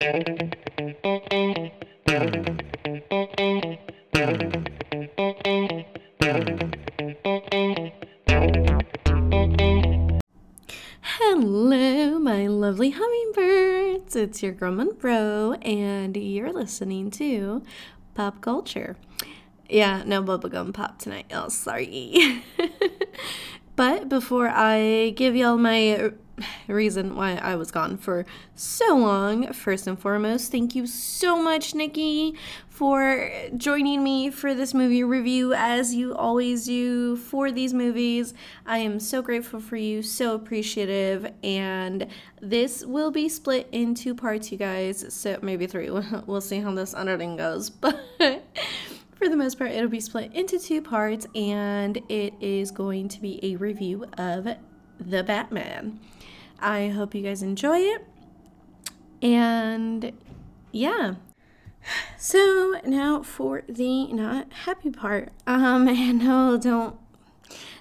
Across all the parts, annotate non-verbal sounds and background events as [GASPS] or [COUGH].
Hello, my lovely hummingbirds. It's your girl Monroe, and you're listening to Pop Culture. Yeah, no bubblegum pop tonight. Oh, sorry. [LAUGHS] but before I give y'all my reason why I was gone for so long. First and foremost, thank you so much, Nikki, for joining me for this movie review as you always do for these movies. I am so grateful for you, so appreciative, and this will be split in two parts, you guys. So maybe three. [LAUGHS] We'll see how this editing goes, [LAUGHS] but. For the most part, it'll be split into two parts, and it is going to be a review of The Batman. I hope you guys enjoy it. And yeah. So now for the not happy part. Um and [LAUGHS] no, don't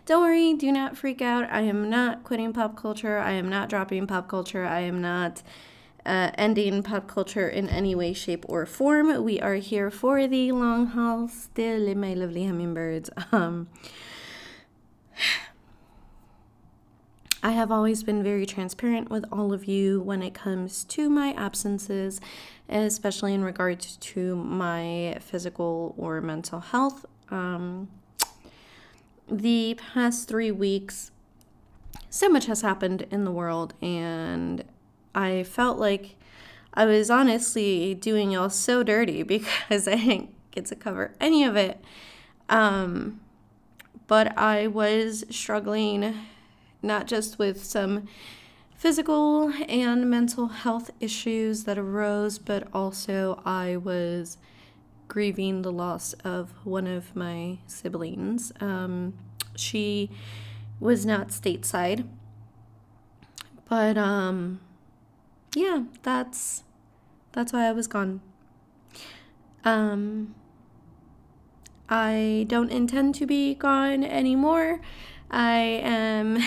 don't worry, do not freak out. I am not quitting pop culture. I am not dropping pop culture. I am not uh, ending pop culture in any way, shape, or form. We are here for the long haul still, my lovely hummingbirds. Um, I have always been very transparent with all of you when it comes to my absences, especially in regards to my physical or mental health. Um, the past three weeks, so much has happened in the world, and I felt like I was honestly doing y'all so dirty [LAUGHS] because I didn't get to cover any of it. Um, but I was struggling not just with some physical and mental health issues that arose, but also I was grieving the loss of one of my siblings. Um, she was not stateside, but um, yeah, that's that's why I was gone. Um, I don't intend to be gone anymore. I am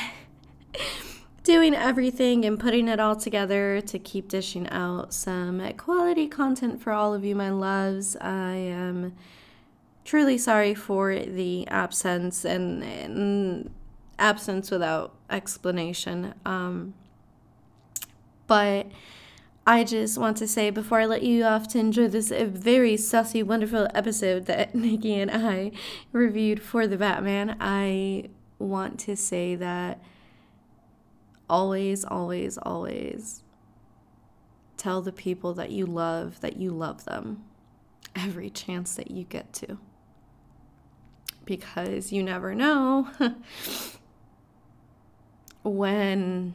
[LAUGHS] doing everything and putting it all together to keep dishing out some quality content for all of you, my loves. I am truly sorry for the absence and, and absence without explanation. Um, but I just want to say before I let you off to enjoy this very saucy, wonderful episode that [LAUGHS] Nikki and I reviewed for the Batman, I want to say that always, always, always tell the people that you love that you love them every chance that you get to. Because you never know [LAUGHS] when.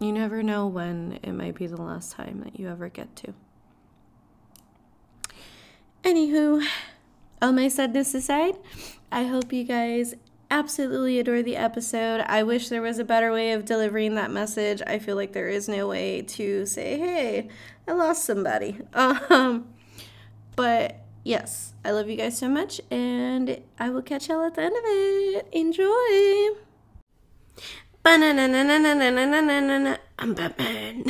You never know when it might be the last time that you ever get to. Anywho, all my sadness aside, I hope you guys absolutely adore the episode. I wish there was a better way of delivering that message. I feel like there is no way to say, "Hey, I lost somebody." [LAUGHS] Um, but yes, I love you guys so much, and I will catch y'all at the end of it. Enjoy. I'm Batman.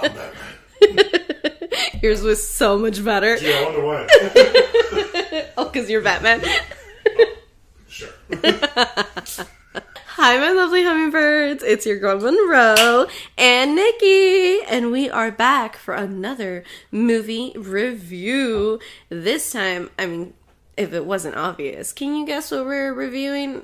I'm Batman. [LAUGHS] Yours was so much better. Yeah, I wonder why. [LAUGHS] oh, because you're Batman. [LAUGHS] Hi, my lovely hummingbirds. It's your girl Monroe and Nikki, and we are back for another movie review. This time, I mean, if it wasn't obvious, can you guess what we're reviewing?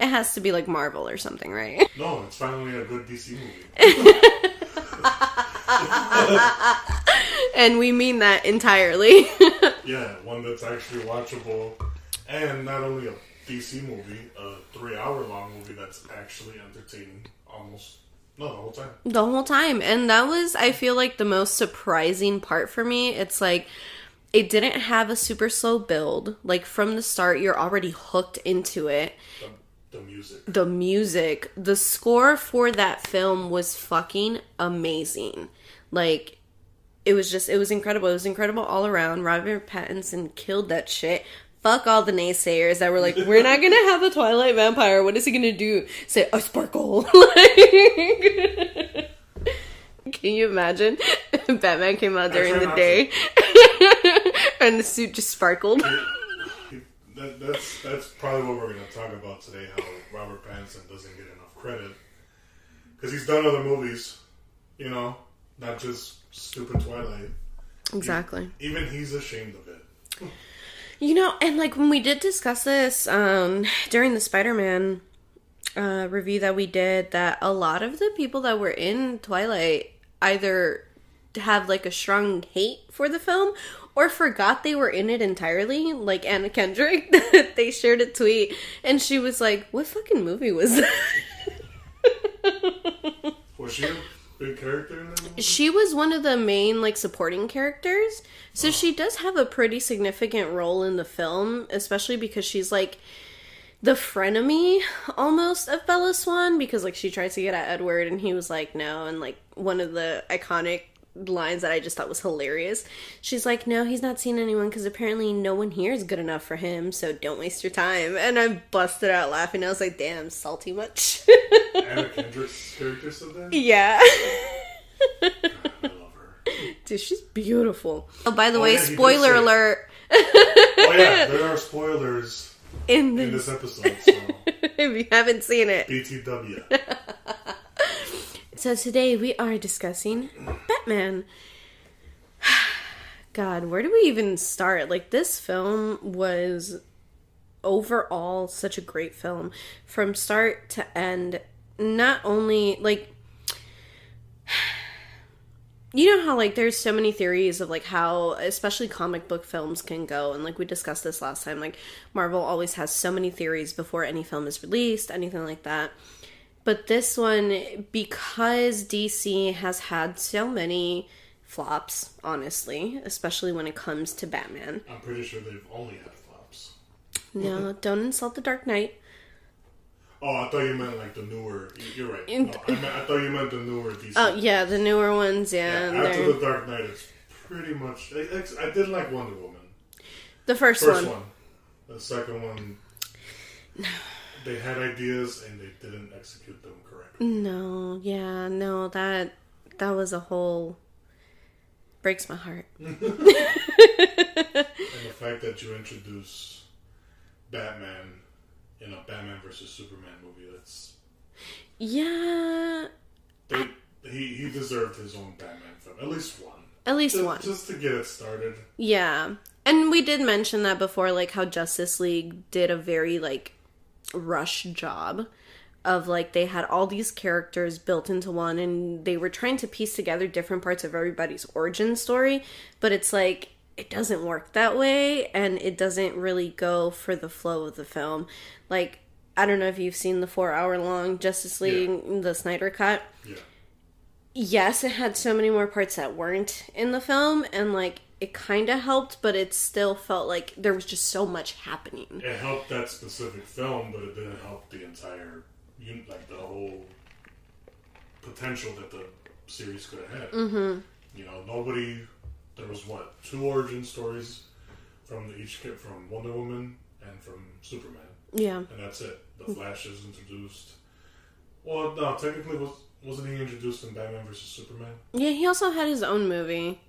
It has to be like Marvel or something, right? No, it's finally a good DC movie. [LAUGHS] and we mean that entirely. [LAUGHS] yeah, one that's actually watchable, and not only a DC movie, a three-hour-long movie that's actually entertaining. Almost no, the whole time. The whole time, and that was, I feel like, the most surprising part for me. It's like it didn't have a super slow build. Like from the start, you're already hooked into it. The, the music. The music, the score for that film was fucking amazing. Like it was just it was incredible. It was incredible all around. Robert Pattinson killed that shit. Fuck all the naysayers that were like, "We're not gonna have a Twilight vampire. What is he gonna do? Say a sparkle?" [LAUGHS] like, Can you imagine? Batman came out during the day, [LAUGHS] and the suit just sparkled. That, that's that's probably what we're to talk about today. How Robert Pattinson doesn't get enough credit because he's done other movies, you know, not just stupid Twilight. Exactly. Even he's ashamed of it. You know, and like when we did discuss this um, during the Spider Man uh, review that we did, that a lot of the people that were in Twilight either have like a strong hate for the film or forgot they were in it entirely. Like Anna Kendrick, [LAUGHS] they shared a tweet and she was like, What fucking movie was that? Was she a character in that movie? she was one of the main like supporting characters. So she does have a pretty significant role in the film especially because she's like the frenemy almost of bella swan because like she tries to get at edward and he was like no and like one of the iconic lines that i just thought was hilarious. She's like no he's not seen anyone because apparently no one here is good enough for him so don't waste your time. And i busted out laughing. I was like damn salty much [LAUGHS] Anna Kendrick's character said that. yeah [LAUGHS] I love her. Dude, she's beautiful. Oh, by the Oh, way, yeah, spoiler say- alert. Oh yeah, [LAUGHS] there are spoilers In in this, this episode. So [LAUGHS] if you haven't seen it. BTW. So today we are discussing Batman. [SIGHS] God, where do we even start? Like, this film was overall such a great film from start to end. Not only, like, you know how like there's so many theories of like how especially comic book films can go and like we discussed this last time like marvel always has so many theories before any film is released anything like that. But this one because dc has had so many flops honestly especially when it comes to batman. I'm pretty sure they've only had flops. no don't insult the dark knight Oh, I thought you meant like the newer. You're right. No, oh, I, meant, I thought you meant the newer DC. oh yeah the newer ones yeah, Yeah, after the Dark Knight, it's pretty much. I, I did like Wonder Woman. the first, First one. one. The second one, they had ideas and they didn't execute them correctly. No, yeah, no, that that was a whole breaks my heart. [LAUGHS] And the fact that you introduce Batman in a Batman versus Superman movie, that's Yeah, they, he he deserved his own Batman film, at least one, at least just, one. just to get it started. Yeah. And we did mention that before like how Justice League did a very like rush job of like they had all these characters built into one and they were trying to piece together different parts of everybody's origin story, but it's like it doesn't work that way and it doesn't really go for the flow of the film. Like I don't know if you've seen the 4 hour long Justice League the Snyder cut Yeah, yes, it had so many more parts that weren't in the film, and like it kind of helped, but it still felt like there was just so much happening. it helped that specific film, but it didn't help the entire, like the whole potential that the series could have had. Mm-hmm. You know, nobody. There was what two origin stories from each kid from Wonder Woman and from Superman, Yeah, and that's it. The Flash is introduced. Well, no, technically was wasn't he introduced in Batman versus Superman? yeah. He also had his own movie.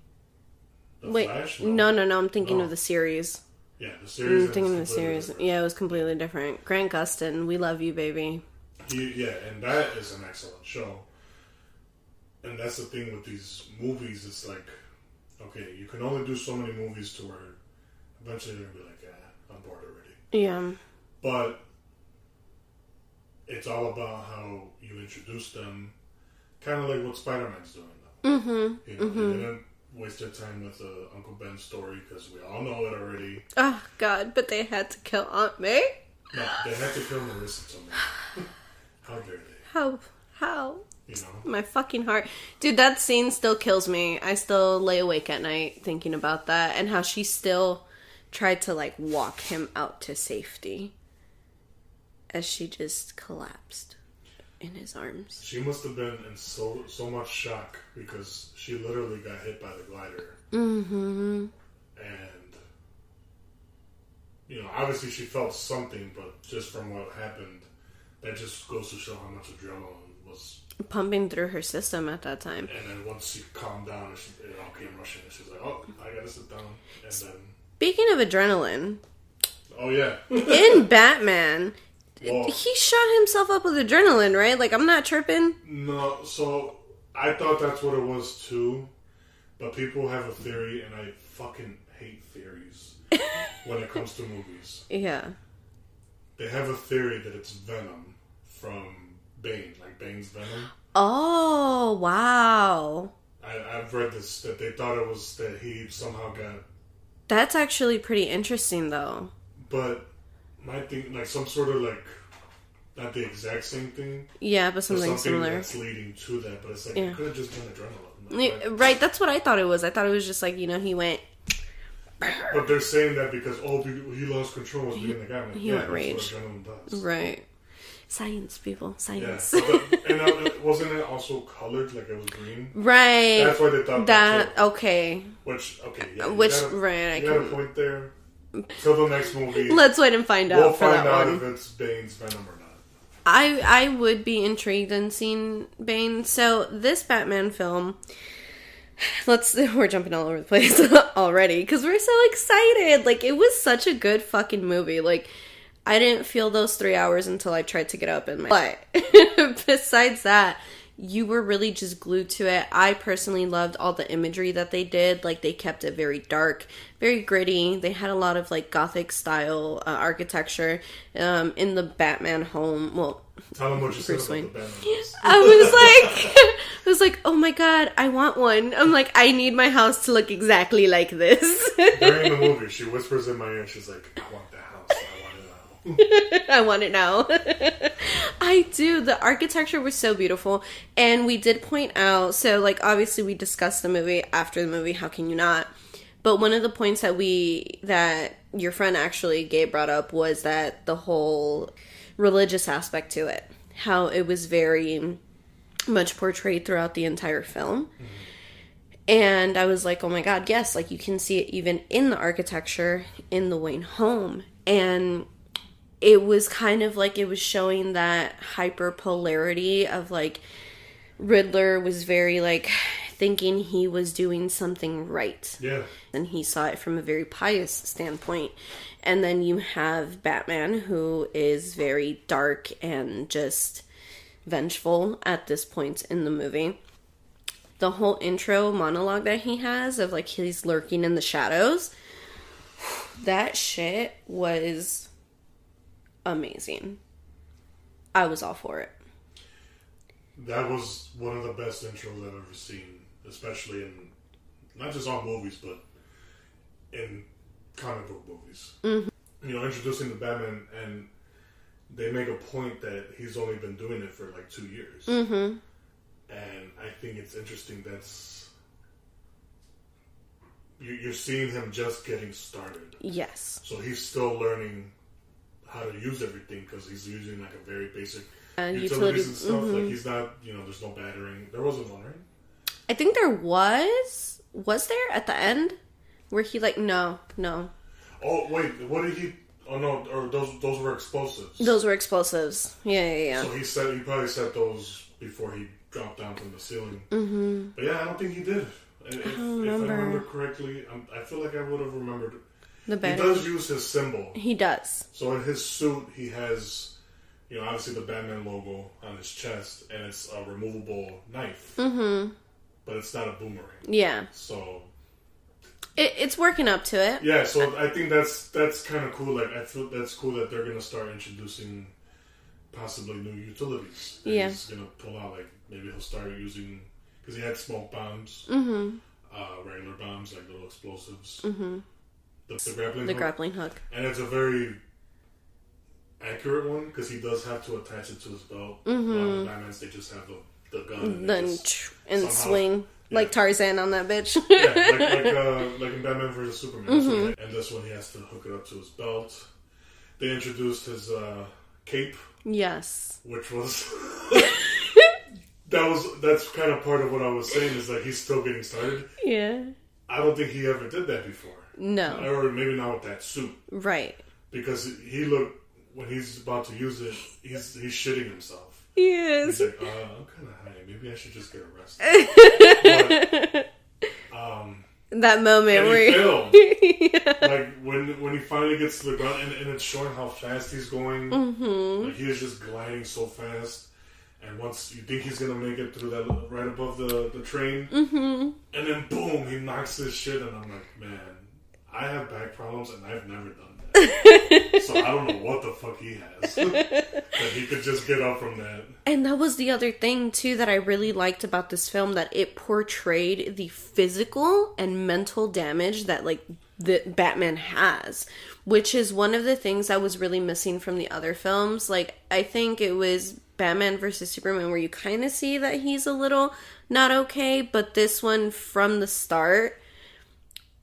The Wait, Flash? no, no, no. I'm thinking No. of the series. Yeah, the I'm series. thinking of the series. different. Yeah, it was completely different. Grant Gustin, we love you, baby. He, yeah, and that is an excellent show. And that's the thing with these movies. It's like, okay, you can only do so many movies to where eventually they're gonna be like, yeah, I'm bored already. Yeah, But it's all about how you introduce them, kind of like what Spider-Man's doing now. mm-hmm. You know, they didn't waste their time with the Uncle Ben story because we all know it already. Oh God, but they had to kill Aunt May. No, they had to kill Marisa Tomei. [SIGHS] how dare they? How? How? You know. My fucking heart. Dude, that scene still kills me. I still lay awake at night thinking about that and how she still tried to like walk him out to safety as she just collapsed in his arms. She must have been in so so much shock because she literally got hit by the glider, Mm-hmm. and you know, obviously she felt something, but just from what happened, that just goes to show how much adrenaline was pumping through her system at that time. And then once she calmed down, she, it all came rushing. And she's like, "Oh, I gotta sit down." And then, Speaking of adrenaline, oh yeah, in [LAUGHS] Batman, well, he shot himself up with adrenaline, right? Like I'm not tripping. no. So I thought that's what it was too, but people have a theory, and I fucking hate theories [LAUGHS] when it comes to movies. Yeah. They have a theory that it's Venom from Bane, like Bane's Venom. Oh wow, I, I've read this that they thought it was that he somehow got, that's actually pretty interesting, though. but my thing like some sort of like not the exact same thing, Yeah, but something, something similar. that's leading to that. But it's like Yeah. it could have just been adrenaline. Like, Right, that's what I thought it was. I thought it was just like you know he went. But they're saying that because oh he he lost control of being the guy. Like, he yeah, went rage. what adrenaline does. Right. Science, people, Yeah, science. but, and [LAUGHS] wasn't it also colored like it was green? right. That's why they thought that that. okay. Which okay, yeah, Which got right, I You got a point there. Till the next movie, Let's wait and find out we'll for find that out one. if it's Bane's Venom or not. I I would be intrigued in seeing Bane. So this Batman film, [SIGHS] let's [LAUGHS] we're jumping all over the place [LAUGHS] already because we're so excited. Like it was such a good fucking movie. Like I didn't feel those three hours until I tried to get up in my. But [LAUGHS] besides that. You were really just glued to it. I personally loved all the imagery that they did. Like they kept it very dark, very gritty. They had a lot of like gothic style uh, architecture um, in the Batman home. Well, Tell them what you said Bruce Wayne. I was like, [LAUGHS] I was like, oh my god, I want one. I'm like, I need my house to look exactly like this. During the [LAUGHS] movie, she whispers in my ear, she's like, I want the house. I want it now. [LAUGHS] I want it now. [LAUGHS] I do. The architecture was so beautiful. And we did point out, so like obviously we discussed the movie after the movie, how can you not? But one of the points that we that your friend actually Gabe brought up was that the whole religious aspect to it. How it was very much portrayed throughout the entire film. And I was like, oh my God, yes, like you can see it even in the architecture in the Wayne home. And it was kind of like it was showing that hyperpolarity of like Riddler was very like thinking he was doing something right Yeah. and he saw it from a very pious standpoint. And then you have Batman, who is very dark and just vengeful at this point in the movie. The whole intro monologue that he has of like he's lurking in the shadows, [SIGHS] that shit was amazing. I was all for it. That was one of the best intros I've ever seen, especially in not just on movies, but in comic book movies. Mm-hmm. You know, introducing the Batman, and they make a point that he's only been doing it for like two years. Mm-hmm. And I think it's interesting that's. you- You're seeing him just getting started. Yes. So he's still learning how to use everything because he's using like a very basic Uh, utilities and stuff. mhm. Like he's not, you know, there's no batarang. There wasn't one, right? I think there was. Was there at the end? Where he like no, no. Oh wait, what did he? Oh no, or those those were explosives. Those were explosives. Yeah, yeah, yeah. So he said he probably set those before he dropped down from the ceiling. Mm-hmm. But yeah, I don't think he did. If, if I remember. remember correctly, I feel like I would have remembered. The He does use his symbol. He does. So in his suit, he has, you know, obviously the Batman logo on his chest, and it's a removable knife. Mm-hmm. But it's not a boomerang. Yeah. So It, it's working up to it. yeah, so I think that's that's kind of cool. Like I feel that's cool that they're gonna start introducing possibly new utilities. that Yeah. he's gonna pull out. Like maybe he'll start using because he had smoke bombs, Mm-hmm. uh, regular bombs, like little explosives. Mm-hmm. The, the grappling The hook. grappling hook. and it's a very accurate one because he does have to attach it to his belt. A lot of the Batmans they just have the, the gun. And Then tch, and somehow- swing like. Tarzan on that bitch. yeah, like like, uh, like in Batman vs Superman. Mm-hmm. and this one he has to hook it up to his belt. They introduced his uh, cape, yes. which was [LAUGHS] that was that's kind of part of what I was saying is like he's still getting started. [LAUGHS] Yeah. I don't think he ever did that before, No. or maybe not with that suit Right. because he looked when he's about to use it, he's he's shitting himself. He is. He's like, uh, I'm kind of high. Maybe I should just get arrested. [LAUGHS] but, um, That moment where he failed. [LAUGHS] Like when when he finally gets to the ground, and, and it's showing how fast he's going. Mm-hmm. Like he is just gliding so fast. And once you think he's gonna make it through that right above the the train, Mm-hmm. and then boom, he knocks his shit, and I'm like, man, I have back problems, and I've never done that. [LAUGHS] so I don't know what the fuck he has [LAUGHS] that he could just get up from that. And that was the other thing too that I really liked about this film that it portrayed the physical and mental damage that like the Batman has, which is one of the things I was really missing from the other films. Like I think it was Batman versus Superman where you kind of see that he's a little not okay, but this one from the start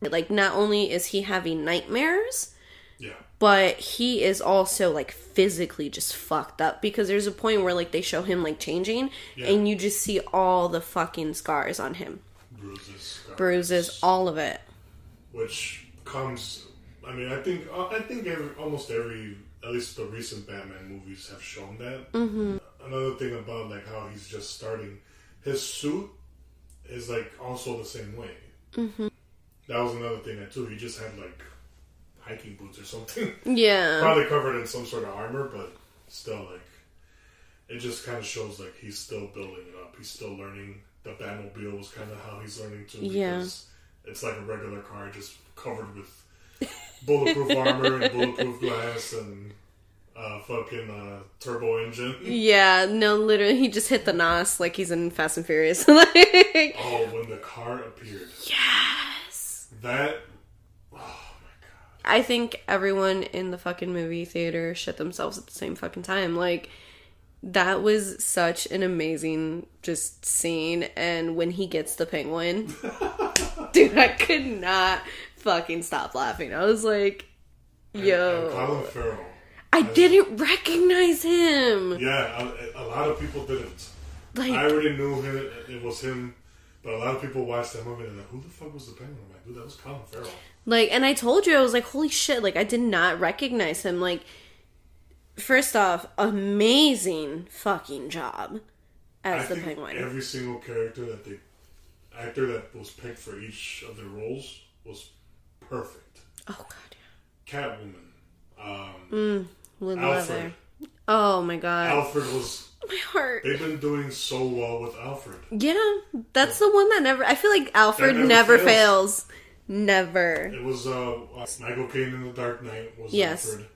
like not only is he having nightmares, Yeah, but he is also like physically just fucked up because there's a point where like they show him like changing Yeah. and you just see all the fucking scars on him bruises, scars, bruises all of it which comes. I mean, I think uh, I think every, almost every, at least the recent Batman movies have shown that. Mm-hmm. Another thing about like how he's just starting, his suit is like also the same way. Mm-hmm. That was another thing that too. He just had like hiking boots or something, [LAUGHS] yeah probably covered in some sort of armor, but still like it just kind of shows like he's still building it up. He's still learning. The Batmobile was kind of how he's learning too. Yeah. It's like a regular car, just covered with [LAUGHS] bulletproof armor and bulletproof glass and uh, fucking uh, turbo engine. [LAUGHS] yeah no literally he just hit the nos like he's in fast and furious like Oh, when the car appeared, yes that. Oh my god. i think everyone in the fucking movie theater shit themselves at the same fucking time like that was such an amazing just scene and when he gets the penguin [LAUGHS] dude i could not fucking stop laughing i was like And yo Colin Farrell. i didn't recognize him Yeah, a, a lot of people didn't. like I already knew him, it was him, but a lot of people watched that movie and they're like, who the fuck was the penguin? I'm like, dude, that was Colin Farrell. Like, and I told you, I was like, holy shit, like, I did not recognize him. Like, first off, amazing fucking job I as the think penguin. every single character that the actor that was picked for each of their roles was perfect. oh, God, Catwoman, um. With Alfred. leather. Oh, my God. Alfred was, [LAUGHS] my heart. they've been doing so well with Alfred. Yeah, that's the one that never, I feel like Alfred That never, never fails. Never. It was uh, Michael Caine in The Dark Knight was Yes. Alfred.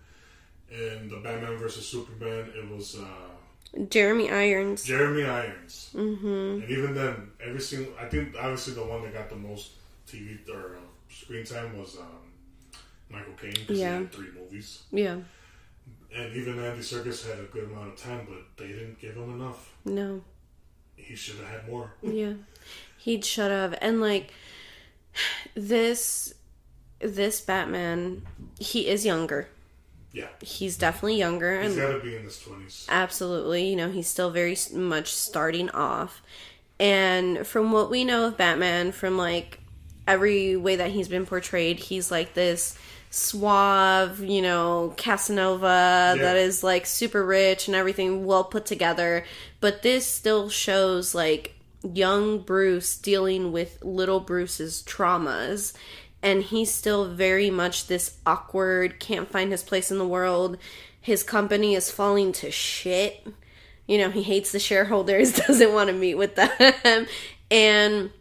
In the Batman versus Superman, it was uh, Jeremy Irons. Jeremy Irons. Mm-hmm. And even then, every single I think obviously the one that got the most TV or uh, screen time was um, Michael Caine because Yeah. he had three movies. yeah. And even Andy Serkis had a good amount of time, but they didn't give him enough. No. He should have had more. Yeah. He'd shut up. And like this this Batman, he is younger. Yeah, He's definitely younger he's got to be in his twenties. absolutely, you know, he's still very much starting off. And from what we know of Batman from like every way that he's been portrayed, he's like this suave, you know, Casanova that is like super rich and everything well put together. But this still shows like young Bruce dealing with little Bruce's traumas. And he's still very much this awkward, can't find his place in the world. His company is falling to shit. You know, he hates the shareholders, [LAUGHS] doesn't want to meet with them. And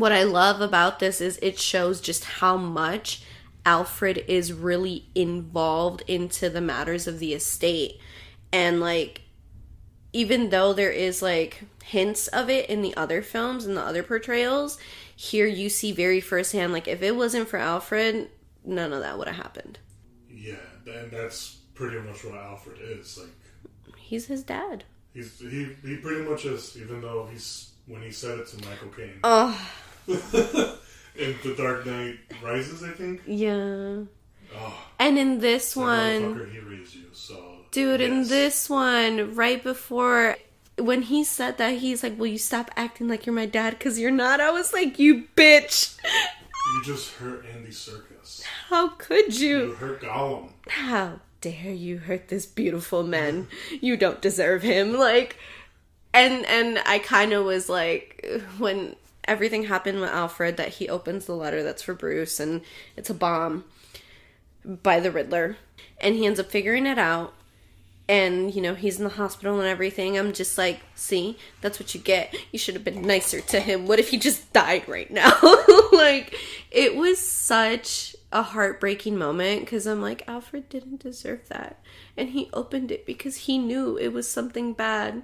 what I love about this is it shows just how much Alfred is really involved into the matters of the estate. And like even though there is like hints of it in the other films and the other portrayals, here you see very firsthand like if it wasn't for Alfred, none of that would have happened. Yeah, and that's pretty much what Alfred is. Like He's his dad. he's he he pretty much is. Even though he's when he said it to Michael Caine Oh, [LAUGHS] in The Dark Knight Rises, I think. yeah. Oh, And in this one, he raised you. So Dude, in this one, right before when he said that, he's like, "Will you stop acting like you're my dad? Because you're not." I was like, "You bitch! you just hurt Andy Serkis. How could You you? hurt Gollum. How dare you hurt this beautiful man? You don't deserve him." Like and and I kind of was like when everything happened with Alfred that he opens the letter that's for Bruce and it's a bomb by the Riddler. And he ends up figuring it out and you know he's in the hospital and everything. I'm just like see? That's what you get. You should have been nicer to him. What if he just died right now? [LAUGHS] Like it was such a heartbreaking moment because i'm like alfred didn't deserve that. And he opened it because he knew it was something bad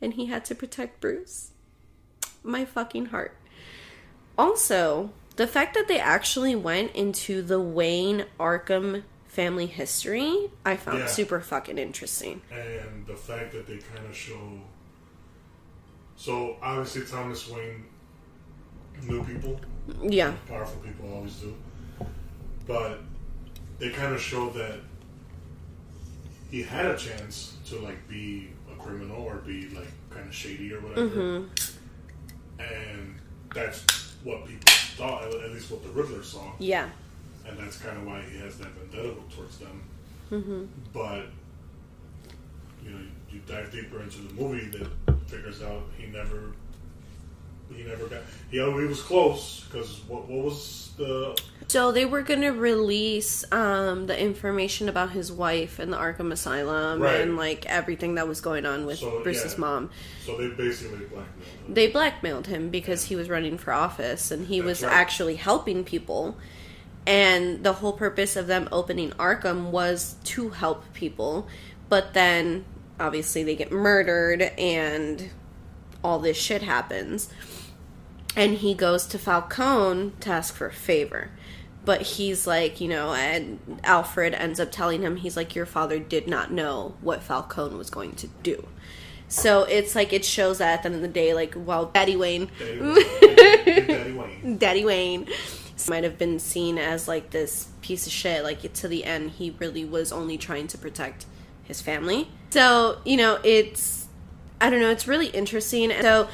and he had to protect bruce. My fucking heart also the fact that they actually went into the wayne arkham family history, I found Yeah. super fucking interesting. and the fact that they kind of show. So obviously Thomas Wayne knew people, Yeah. powerful people always do, but they kind of show that he had a chance to like be a criminal or be like kind of shady or whatever, Mm-hmm. and that's what people thought, at least what the Riddler saw. Yeah. and that's kind of why he has that vendetta towards them. Mm-hmm. But you know, you dive deeper into the movie that figures out he never, he never got. He he was close because what what was the So they were gonna release um, the information about his wife and the Arkham Asylum Right. and like everything that was going on with So, Bruce's yeah. mom. so they basically blackmailed him. They blackmailed him because he was running for office and he was right. actually helping people. And the whole purpose of them opening Arkham was to help people. But then obviously they get murdered and all this shit happens. And he goes to Falcone to ask for a favor. But he's like, you know, and Alfred ends up telling him, he's like, your father did not know what Falcone was going to do. So it's like it shows that at the end of the day, like, well, Daddy Wayne, Daddy, Wayne- Daddy Wayne. [LAUGHS] Daddy Wayne might have been seen as like this piece of shit. Like to the end, he really was only trying to protect his family. So you know, it's I don't know, it's really interesting. So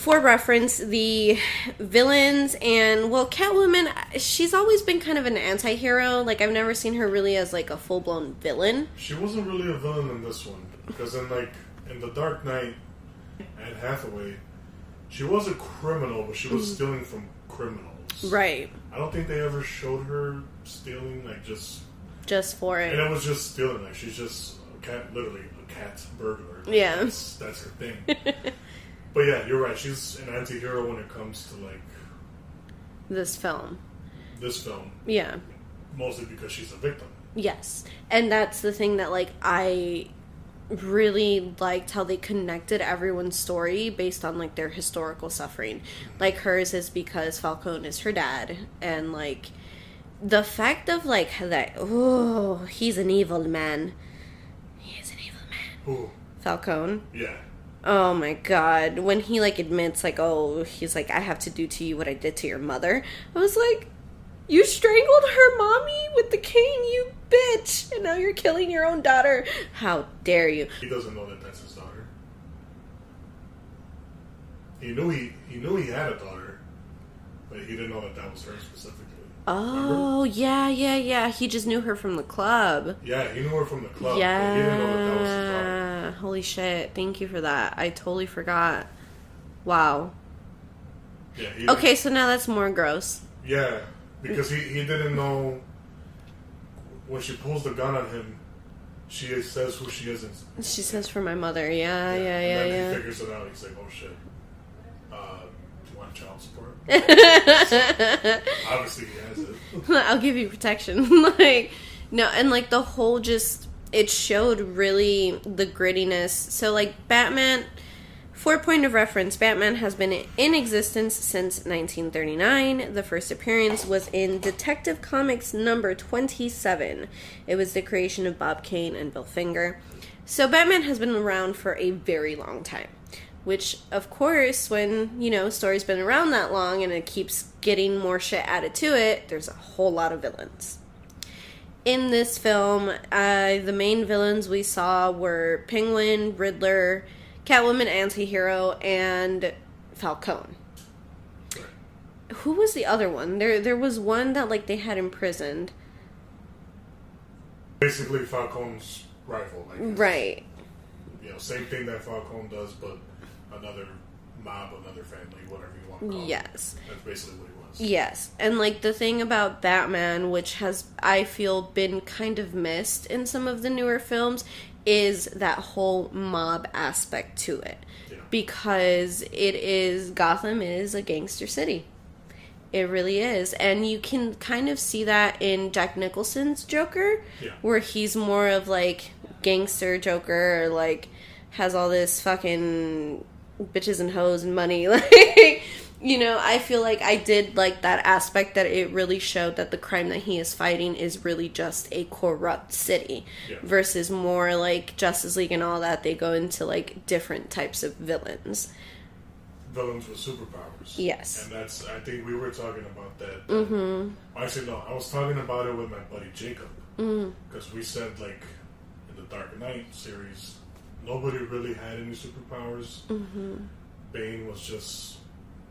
for reference, the villains and well, Catwoman, she's always been kind of an anti-hero. Like I've never seen her really as like a full-blown villain. She wasn't really a villain in this one because in like in the Dark Knight and Hathaway, she was a criminal, but she was mm. stealing from criminals. Right. I don't think they ever showed her stealing, like just, Just for it. and it. it was just stealing. Like she's just a cat, literally a cat burglar. Yeah. that's, that's her thing. [LAUGHS] but yeah, you're right. She's an anti-hero when it comes to like This film. this film, Yeah. mostly because she's a victim. Yes. And that's the thing that like I really liked how they connected everyone's story based on like their historical suffering. Mm-hmm. Like hers is because Falcone is her dad and like the fact of like that oh, he's an evil man. He is an evil man. Ooh, Falcone. yeah, Oh my god. When he like admits like oh, he's like I have to do to you what I did to your mother. I was like you strangled her mommy with the cane, you bitch, and now you're killing your own daughter. How dare you? he doesn't know that that's his daughter. He knew he he knew he had a daughter, but he didn't know that that was her specifically. Oh, yeah, yeah, yeah. He just knew her from the club. Yeah, he knew her from the club, but he didn't know that that. Yeah. Holy shit. Thank you for that. I totally forgot. Wow. Yeah, Okay, so now that's more gross. Yeah, because he, he didn't know when she pulls the gun on him. She says who she is. And, She says for my mother. Yeah, yeah, yeah, then yeah. he figures it out. He's like, oh shit. Want child support? [LAUGHS] Obviously, he has it. [LAUGHS] I'll give you protection. [LAUGHS] like, no, and like the whole just, it showed really the grittiness. So, like, Batman, for point of reference, Batman has been in existence since 1939. The first appearance was in Detective Comics number 27. It was the creation of Bob Kane and Bill Finger. So, Batman has been around for a very long time. Which, of course, when, you know, story's been around that long and it keeps getting more shit added to it, there's a whole lot of villains. In this film, uh, the main villains we saw were Penguin, Riddler, Catwoman, Antihero, and Falcone. Who was the other one? There, there was one that like they had imprisoned. Basically, Falcone's rival. Right. You know, same thing that Falcone does, but another mob, another family, whatever you want to call it. Yes. That's basically what he was. Yes. And like the thing about Batman, which has, I feel, been kind of missed in some of the newer films, is that whole mob aspect to it. Yeah. Because it is, Gotham is a gangster city. It really is. And you can kind of see that in Jack Nicholson's Joker, Yeah. where he's more of like gangster Joker, or like has all this fucking bitches and hoes and money. [LAUGHS] Like, you know, I feel like I did like that aspect that it really showed that the crime that he is fighting is really just a corrupt city Yeah. versus more like Justice League and all that. They go into like different types of villains. Villains with superpowers. Yes. And that's, I think we were talking about that. Mm-hmm. Actually, no, I was talking about it with my buddy Jacob. Mm. Because we said, like, in the Dark Knight series, nobody really had any superpowers. Mm-hmm. Bane was just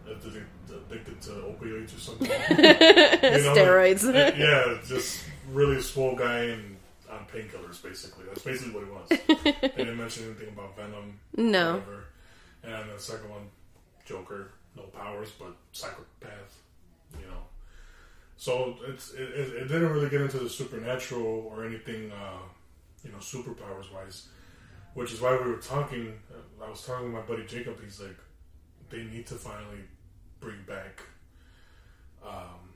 addicted, addicted to opioids or something. [LAUGHS] You know, Steroids. like, yeah, just really a swole guy and on painkillers, basically. That's basically what he was. [LAUGHS] they didn't mention anything about Venom. No. Whatever. And the second one, Joker, no powers, but psychopath, you know. So it's it, it, it didn't really get into the supernatural or anything, uh, you know, superpowers wise. Which is why we were talking. uh, I was talking with my buddy Jacob. He's like, they need to finally bring back um,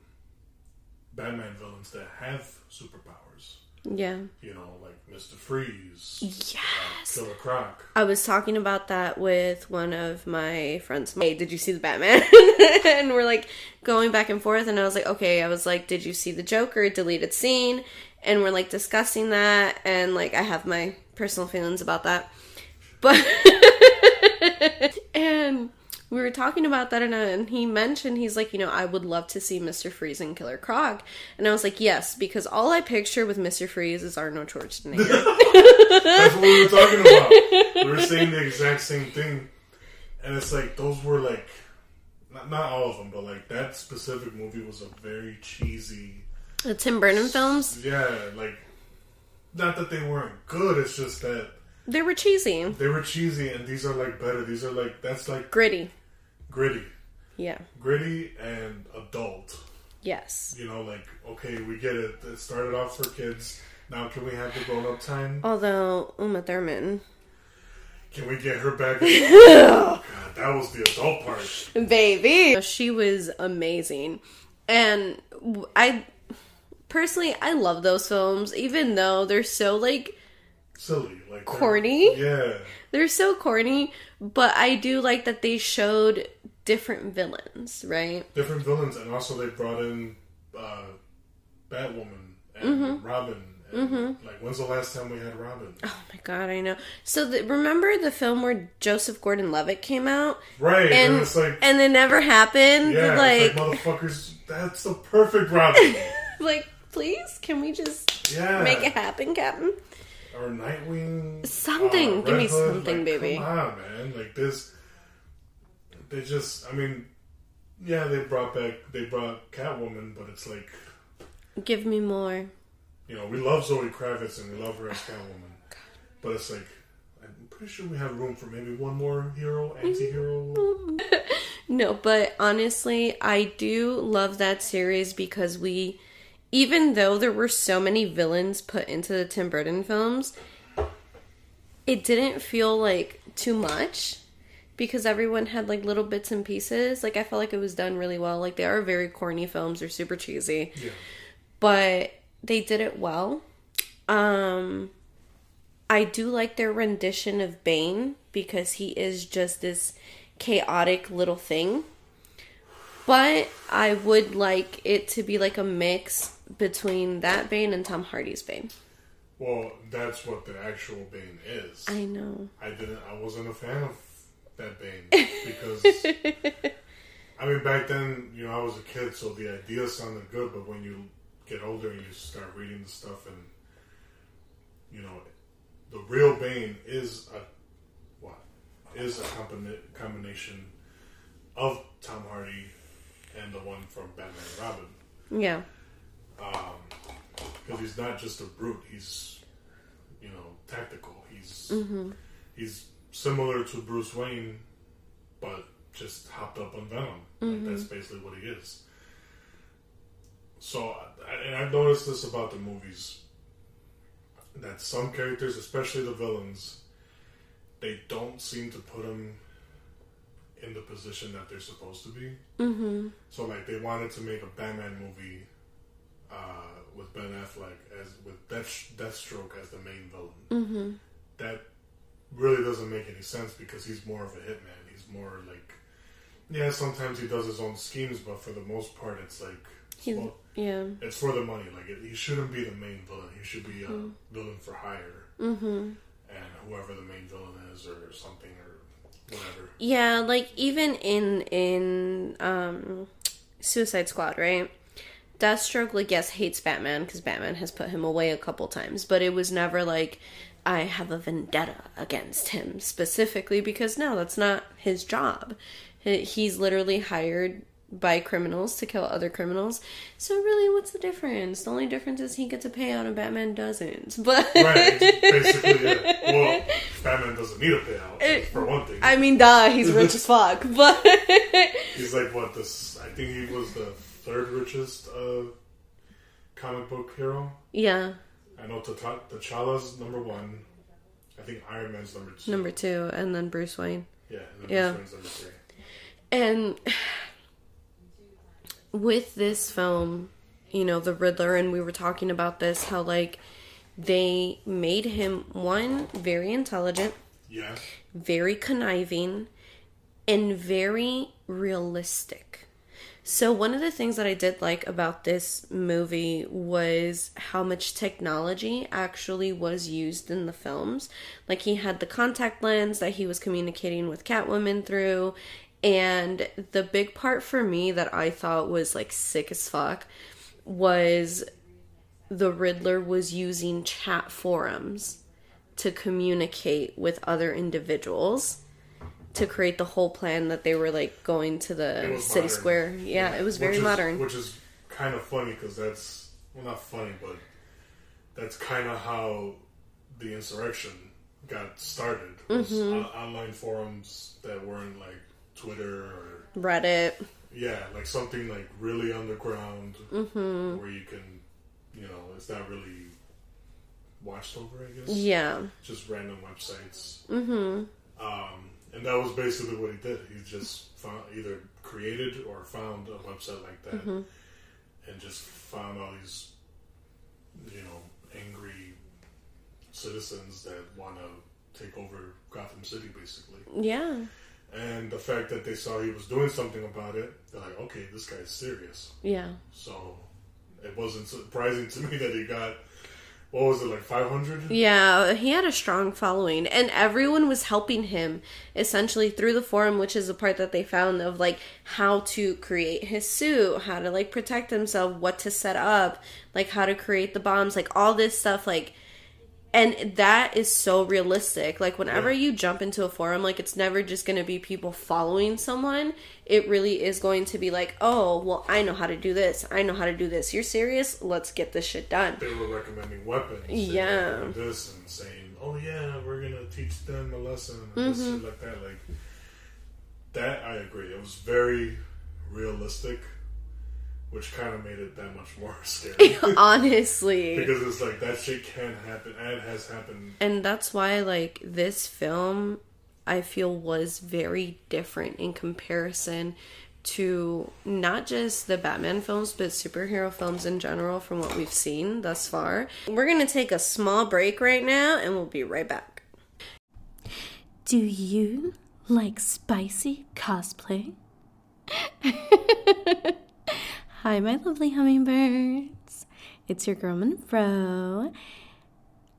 Batman villains that have superpowers. yeah. You know, like Mister Freeze, Yes. uh, Killer Croc. I was talking about that with one of my friends. Hey, did you see the Batman? [LAUGHS] and we're like going back and forth, and I was like, okay. I was like, did you see the Joker deleted scene? And we're like discussing that, and like I have my personal feelings about that, but [LAUGHS] and we were talking about that, and, uh, and he mentioned he's like, you know, I would love to see Mister Freeze and Killer Croc, and I was like, yes, because all I picture with Mister Freeze is Arnold Schwarzenegger. [LAUGHS] That's what we were talking about. we were saying the exact same thing, and it's like those were like not, not all of them, but like that specific movie was a very cheesy. the Tim Burton films. Yeah, like not that they weren't good. It's just that They were cheesy, they were cheesy, and these are like better. These are like that's like gritty. gritty, Yeah. gritty and adult. Yes. You know, like okay, we get it. It started off for kids. Now can we have the grown up time? Although Uma Thurman, Can we get her back? [LAUGHS] God, that was the adult part. baby, she was amazing, and I personally I love those films, even though they're so like silly, like Corny? Yeah, they're so corny. But I do like that they showed different villains, right? different villains, and also they brought in uh, Batwoman and Mm-hmm. Robin. And, Like, when's the last time we had Robin? Oh my god, I know. So the, remember the film where Joseph Gordon-Levitt came out, Right, and, and it's like, and it never happened. yeah, like, like motherfuckers. That's the perfect Robin. [LAUGHS] like, please, can we just Yeah, make it happen, Captain? or Nightwing. Something. uh, Give me Hood. something, Like, baby. Come on, man. Like this. They just. I mean, yeah, they brought back. They brought Catwoman, but it's like. Give me more. you know, we love Zoe Kravitz and we love her as Catwoman, but it's like I'm pretty sure we have room for maybe one more hero, anti-hero. [LAUGHS] No, but honestly, I do love that series because we, even though there were so many villains put into the Tim Burton films, it didn't feel like too much because everyone had like little bits and pieces. Like I felt like it was done really well. Like they are very corny films, they're super cheesy. Yeah, but they did it well. Um I do like their rendition of Bane because he is just this chaotic little thing. But I would like it to be like a mix between that Bane and Tom Hardy's Bane. well, that's what the actual Bane is. I know. I didn't. I wasn't a fan of that Bane [LAUGHS] because I mean back then, you know, I was a kid, so the idea sounded good. But when you get older and you start reading the stuff, and you know, the real Bane is a what is a combina- combination of Tom Hardy and the one from Batman and Robin. Yeah. Um, because he's not just a brute. He's, you know, tactical. He's Mm-hmm. he's similar to Bruce Wayne, but just hopped up on Venom. Like, that's basically what he is. So, I- and I've noticed this about the movies that some characters, especially the villains, they don't seem to put them in the position that they're supposed to be. Mm-hmm. So, like, they wanted to make a Batman movie uh, with Ben Affleck as with Death, Deathstroke as the main villain. Mm-hmm. That really doesn't make any sense because he's more of a hitman. He's more like, yeah, sometimes he does his own schemes, but for the most part, it's like, He's well, yeah. it's for the money. Like, it, he shouldn't be the main villain. He should be a villain for hire, Mm-hmm. and whoever the main villain is, or something, or whatever. Yeah, like even in in um Suicide Squad, right? Deathstroke, like yes, hates Batman because Batman has put him away a couple times, but it was never like I have a vendetta against him specifically because no, that's not his job. He's literally hired by criminals to kill other criminals. So really, what's the difference? The only difference is he gets a payout and Batman doesn't. [LAUGHS] But Right, basically, yeah. Well, Batman doesn't need a payout, eh, for one thing. I mean, duh, he's rich as fuck. [LAUGHS] But He's like, what, this, I think he was the third richest uh, comic book hero. yeah. I know T'Challa- T'Challa's number one. I think Iron Man's number two. Number two, and then Bruce Wayne. Yeah, and Yeah. Bruce Wayne's number three. And with this film, you know, the Riddler, and we were talking about this, how like they made him one very intelligent, Yeah, very conniving, and very realistic. So, one of the things that I did like about this movie was how much technology actually was used in the films. Like, he had the contact lens that he was communicating with Catwoman through. And the big part for me that I thought was like sick as fuck was the Riddler was using chat forums to communicate with other individuals to create the whole plan that they were like going to the city modern. square. Yeah, it was very Which is- modern. Which is kind of funny because that's, well, not funny, but that's kind of how the insurrection got started. Mm-hmm. on- online forums that weren't like Twitter or Reddit. Yeah, like something like really underground Mm-hmm. where you can, you know, it's not really watched over, I guess. Yeah. Just random websites. Mm-hmm. Um, and that was basically what he did. He just found either created or found a website like that Mm-hmm. and just found all these, you know, angry citizens that want to take over Gotham City, basically. Yeah. And the fact that they saw he was doing something about it, they're like, okay, this guy's serious. Yeah. So it wasn't surprising to me that he got, what was it, like 500? Yeah, he had a strong following, and everyone was helping him essentially through the forum, which is the part that they found of like how to create his suit, how to like protect himself, what to set up, like how to create the bombs, like all this stuff, like. And that is so realistic. Like, whenever Yeah. you jump into a forum, like, it's never just going to be people following someone. It really is going to be like, oh, well, I know how to do this. I know how to do this. You're serious? Let's get this shit done. They were recommending weapons. Yeah. This and saying, oh yeah, we're going to teach them a lesson. And Mm-hmm. shit like that. Like, that I agree. It was very realistic, which kind of made it that much more [LAUGHS] scary. [LAUGHS] Honestly. because it's like, that shit can happen and it has happened. and that's why like this film i feel was very different in comparison to not just the batman films but superhero films in general from what we've seen thus far we're gonna take a small break right now and we'll be right back do you like spicy cosplay [LAUGHS] Hi, my lovely hummingbirds. It's your girl Monroe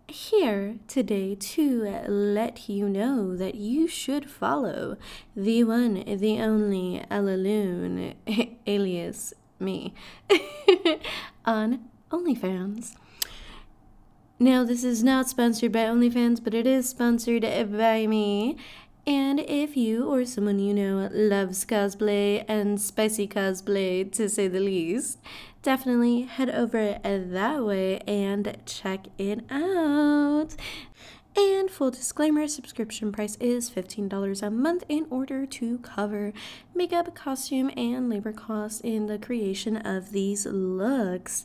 here today to let you know that you should follow the one, the only Ella Loon, [LAUGHS] alias me, [LAUGHS] on OnlyFans. Now, this is not sponsored by OnlyFans, but it is sponsored by me. And if you or someone you know loves cosplay and spicy cosplay, to say the least, definitely head over that way and check it out. And full disclaimer subscription price is $15 a month in order to cover makeup, costume, and labor costs in the creation of these looks.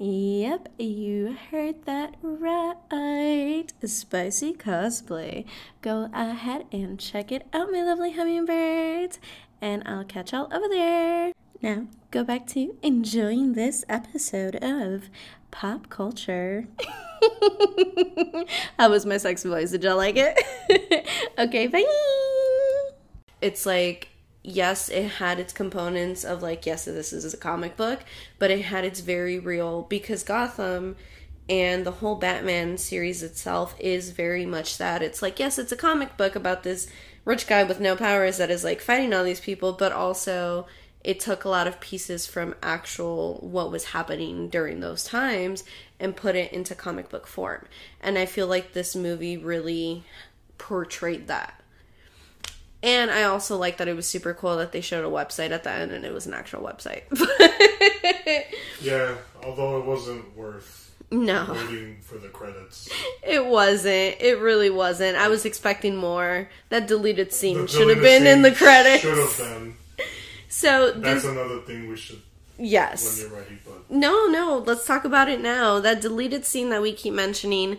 Yep, you heard that right. Spicy cosplay. Go ahead and check it out, my lovely hummingbirds. And I'll catch y'all over there. Now, go back to enjoying this episode of Pop Culture. [LAUGHS] How was my sexy voice. Did y'all like it? [LAUGHS] okay, bye. It's like yes, it had its components of like, yes, this is a comic book, but it had its very real because Gotham and the whole Batman series itself is very much that. It's like, yes, it's a comic book about this rich guy with no powers that is like fighting all these people, but also it took a lot of pieces from actual what was happening during those times and put it into comic book form. And I feel like this movie really portrayed that and I also like that it was super cool that they showed a website at the end and it was an actual website. [LAUGHS] yeah, although it wasn't worth no waiting for the credits. It wasn't. It really wasn't. I was expecting more. That deleted scene should have been in the credits. Should have been. So that's this, another thing we should. Yes. When you're ready, but no, no. Let's talk about it now. That deleted scene that we keep mentioning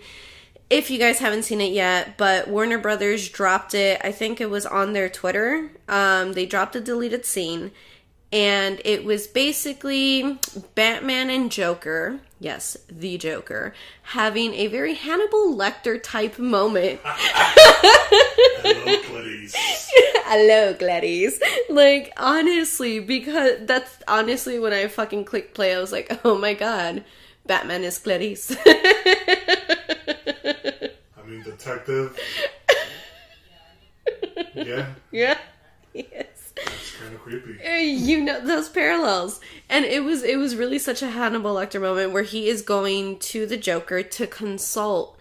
if you guys haven't seen it yet, but Warner Brothers dropped it. I think it was on their Twitter. Um, they dropped a deleted scene, and it was basically Batman and Joker. Yes, the Joker having a very Hannibal Lecter type moment. Hello, Gladys. [LAUGHS] Hello, Gladys. Like honestly, because that's honestly when I fucking clicked play, I was like, oh my god, Batman is [LAUGHS] Gladys. detective. yeah. [LAUGHS] Yeah. Yes. That's kind of creepy. Uh, you know those parallels, and it was it was really such a Hannibal Lecter moment where he is going to the Joker to consult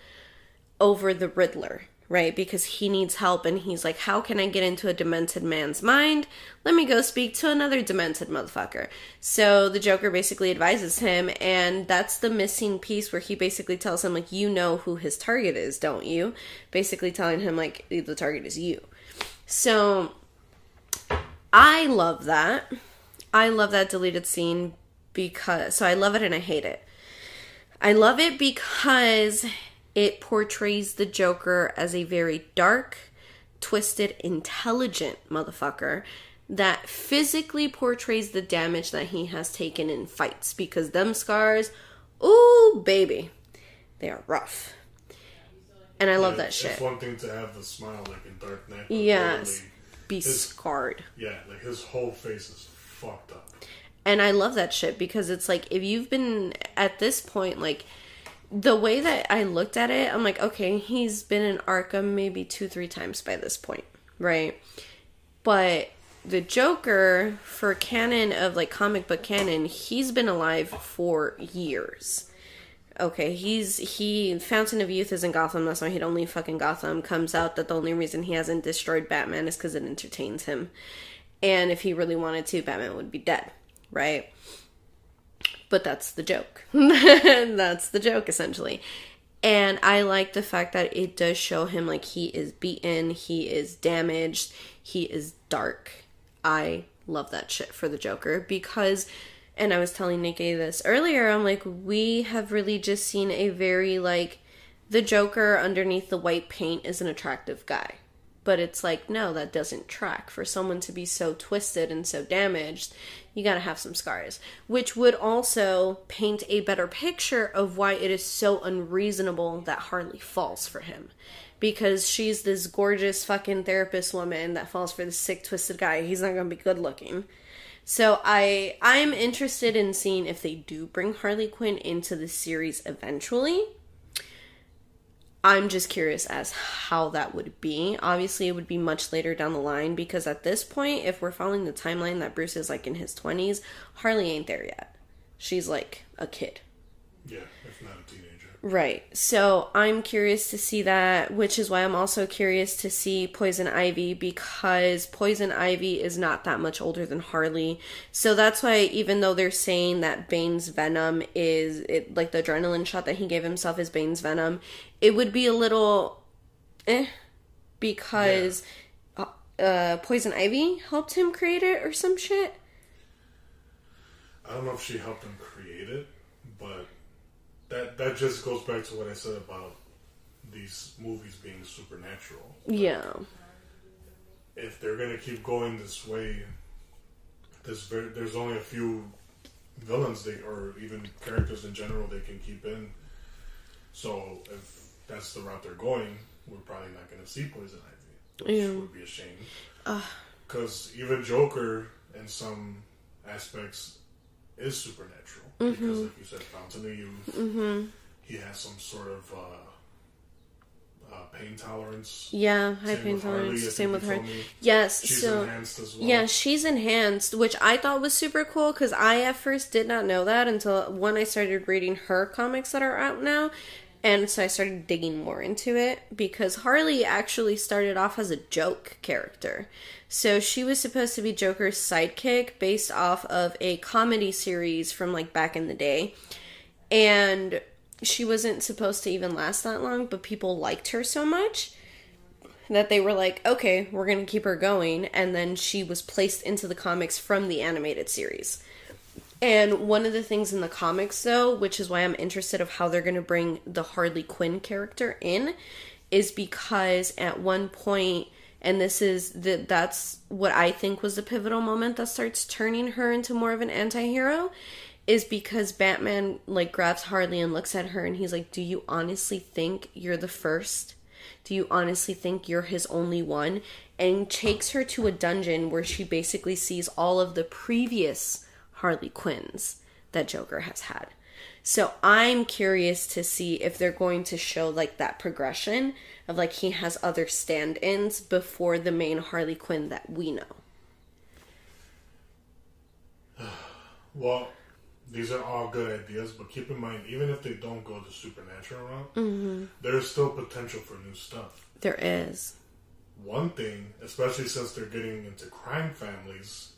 over the Riddler right? Because he needs help and he's like, How can I get into a demented man's mind? Let me go speak to another demented motherfucker. So the Joker basically advises him, and that's the missing piece where he basically tells him, like, you know who his target is, don't you? Basically telling him, like, the target is you. So I love that. I love that deleted scene because so I love it and I hate it. I love it because it portrays the Joker as a very dark, twisted, intelligent motherfucker that physically portrays the damage that he has taken in fights because them scars, ooh, baby, they are rough. And I love that shit. It's one thing to have the smile like in Dark Knight. Yes. Be his, scarred. Yeah, like his whole face is fucked up. And I love that shit because it's like if you've been at this point, like the way that I looked at it, I'm like, okay, he's been in Arkham maybe two, three times by this point, right? But the Joker, for canon of like comic book canon, he's been alive for years. Okay, he's he Fountain of Youth is in Gotham. That's why he'd only fucking Gotham. Comes out that the only reason he hasn't destroyed Batman is because it entertains him, and if he really wanted to, Batman would be dead, right? But that's the joke. [LAUGHS] that's the joke essentially. And I like the fact that it does show him like he is beaten, he is damaged, he is dark. I love that shit for the Joker because and I was telling Nikki this earlier, I'm like, we have really just seen a very like the Joker underneath the white paint is an attractive guy. But it's like, no, that doesn't track. For someone to be so twisted and so damaged, you gotta have some scars. Which would also paint a better picture of why it is so unreasonable that Harley falls for him. Because she's this gorgeous fucking therapist woman that falls for this sick, twisted guy. He's not gonna be good looking. So I I'm interested in seeing if they do bring Harley Quinn into the series eventually I'm just curious as how that would be. Obviously, it would be much later down the line because at this point, if we're following the timeline that Bruce is like in his 20s, Harley ain't there yet. She's like a kid. Yeah, if not a teenager. Right. So I'm curious to see that, which is why I'm also curious to see Poison Ivy because Poison Ivy is not that much older than Harley. So that's why, even though they're saying that Bane's venom is it, like the adrenaline shot that he gave himself is Bane's venom, it would be a little eh because uh, uh, Poison Ivy helped him create it or some shit. I don't know if she helped him create it, but that that just goes back to what I said about these movies being supernatural. Yeah. If they're gonna keep going this way, there's very, there's only a few villains they or even characters in general they can keep in. So if that's the route they're going, we're probably not gonna see Poison Ivy, which Yeah. would be a shame. Because even Joker, in some aspects, is supernatural. Because, like you said, Fountain of Youth, he has some sort of uh, uh, pain tolerance. Yeah, high Same pain with Harley, tolerance. Same with her. Yes, She's so enhanced as well. yeah, she's enhanced, which I thought was super cool because I at first did not know that until when I started reading her comics that are out now, and so I started digging more into it because Harley actually started off as a joke character. So she was supposed to be Joker's sidekick based off of a comedy series from like back in the day. And she wasn't supposed to even last that long, but people liked her so much that they were like, okay, we're going to keep her going. And then she was placed into the comics from the animated series. And one of the things in the comics, though, which is why I'm interested of how they're going to bring the Harley Quinn character in, is because at one point, and this is that that's what I think was the pivotal moment that starts turning her into more of an anti-hero is because Batman like grabs Harley and looks at her and he's like, "Do you honestly think you're the first? Do you honestly think you're his only one?" And takes her to a dungeon where she basically sees all of the previous Harley Quinns that Joker has had. So I'm curious to see if they're going to show like that progression of like he has other stand-ins before the main Harley Quinn that we know. [SIGHS] Well, these are all good ideas, but keep in mind, even if they don't go the supernatural route, Mm-hmm. there's still potential for new stuff. There is. One thing, especially since they're getting into crime families,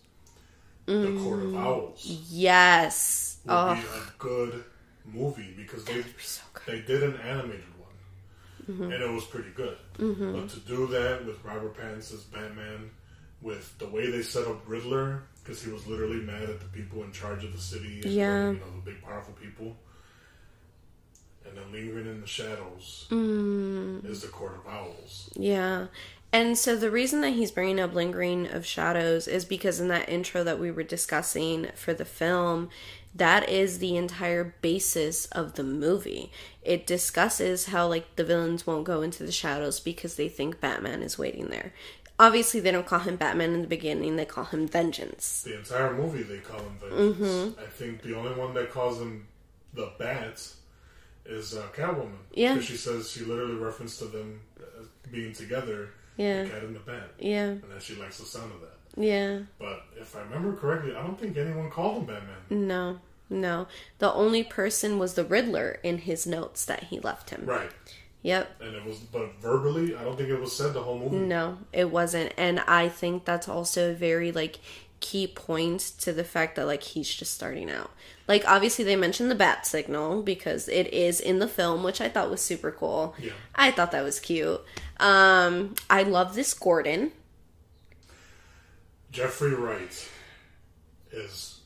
Mm. the Court of Owls Yes. would Oh, be a good movie because they so they did an animated one, and it was pretty good. But to do that with Robert Pattinson's Batman, with the way they set up Riddler, because he was literally mad at the people in charge of the city, and, Yeah. you know, the big powerful people, and then lingering in the shadows Mm. is the Court of Owls. Yeah. And so the reason that he's bringing up Lingering of Shadows is because in that intro that we were discussing for the film, that is the entire basis of the movie. It discusses how like the villains won't go into the shadows because they think Batman is waiting there. Obviously they don't call him Batman in the beginning, they call him Vengeance. The entire movie they call him Vengeance. Mm-hmm. I think the only one that calls him the Bat is uh, Catwoman. Yeah. she says she literally referenced to them uh, being together, Yeah. the cat and the bat, Yeah. and that she likes the sound of that. Yeah. But if I remember correctly, I don't think anyone called him Batman. No. No. The only person was the Riddler in his notes that he left him. Right. Yep. And it was, but verbally, I don't think it was said the whole movie. No, it wasn't. And I think that's also a very like key point to the fact that like he's just starting out. Like obviously they mentioned the bat signal because it is in the film, which I thought was super cool. Yeah. I thought that was cute. Um I love this Gordon. Jeffrey Wright is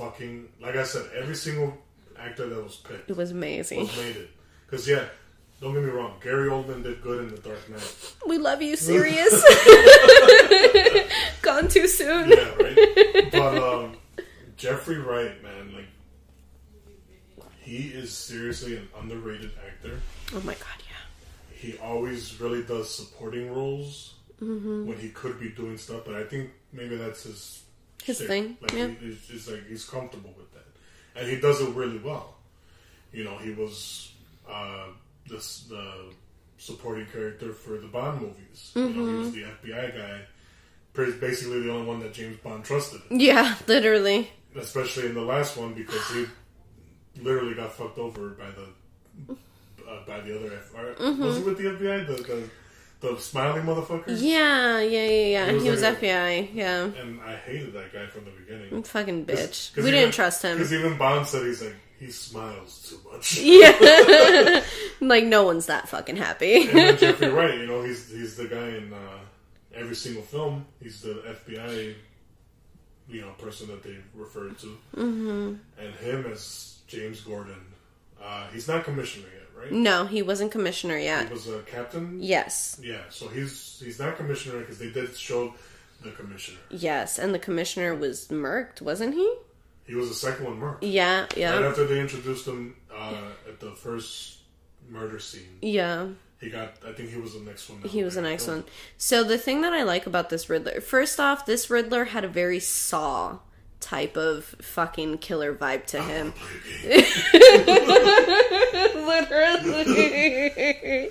fucking, like I said, every single actor that was picked It was amazing. was made it. Because, yeah, don't get me wrong, Gary Oldman did good in The Dark Knight. We love you, [LAUGHS] serious. [LAUGHS] Gone too soon. Yeah, right? but um, Jeffrey Wright, man, like, he is seriously an underrated actor. Oh my god, yeah. He always really does supporting roles Mm-hmm. when he could be doing stuff, but I think maybe that's his His shtick. thing, Like yeah. he, he's just like he's comfortable with that, and he does it really well. You know, he was uh, this the supporting character for the Bond movies. You know, he Mm-hmm. was the FBI guy, basically the only one that James Bond trusted, Yeah, literally. especially in the last one because he literally got fucked over by the uh, by the other FBI. Was he with the FBI? The the, the smiling motherfucker. Yeah, yeah, yeah, yeah. Was He was like a- FBI. Yeah. And I hated that guy from the beginning. Fucking bitch. 'Cause we even- didn't trust him. Because even Bond said he's like he smiles too much. [LAUGHS] Yeah. [LAUGHS] like no one's that fucking happy. and then Jeffrey [LAUGHS] Wright, you know, he's he's the guy in uh, every single film. He's the FBI, you know, person that they refer to, mm-hmm. and him as James Gordon. Uh, he's not commissioner yet, right? no, he wasn't commissioner yet. He was a captain. Yes. Yeah, so he's he's not commissioner because they did show the commissioner. Yes, and the commissioner was murked, wasn't he? He was the second one murked. Yeah, Right yeah. after they introduced him uh, at the first murder scene, Yeah. he got. I think he was the next one. He was the next one. So the thing that I like about this Riddler, first off, this Riddler had a very Saw type of fucking killer vibe to him. [LAUGHS] [LAUGHS] Play a game. Literally.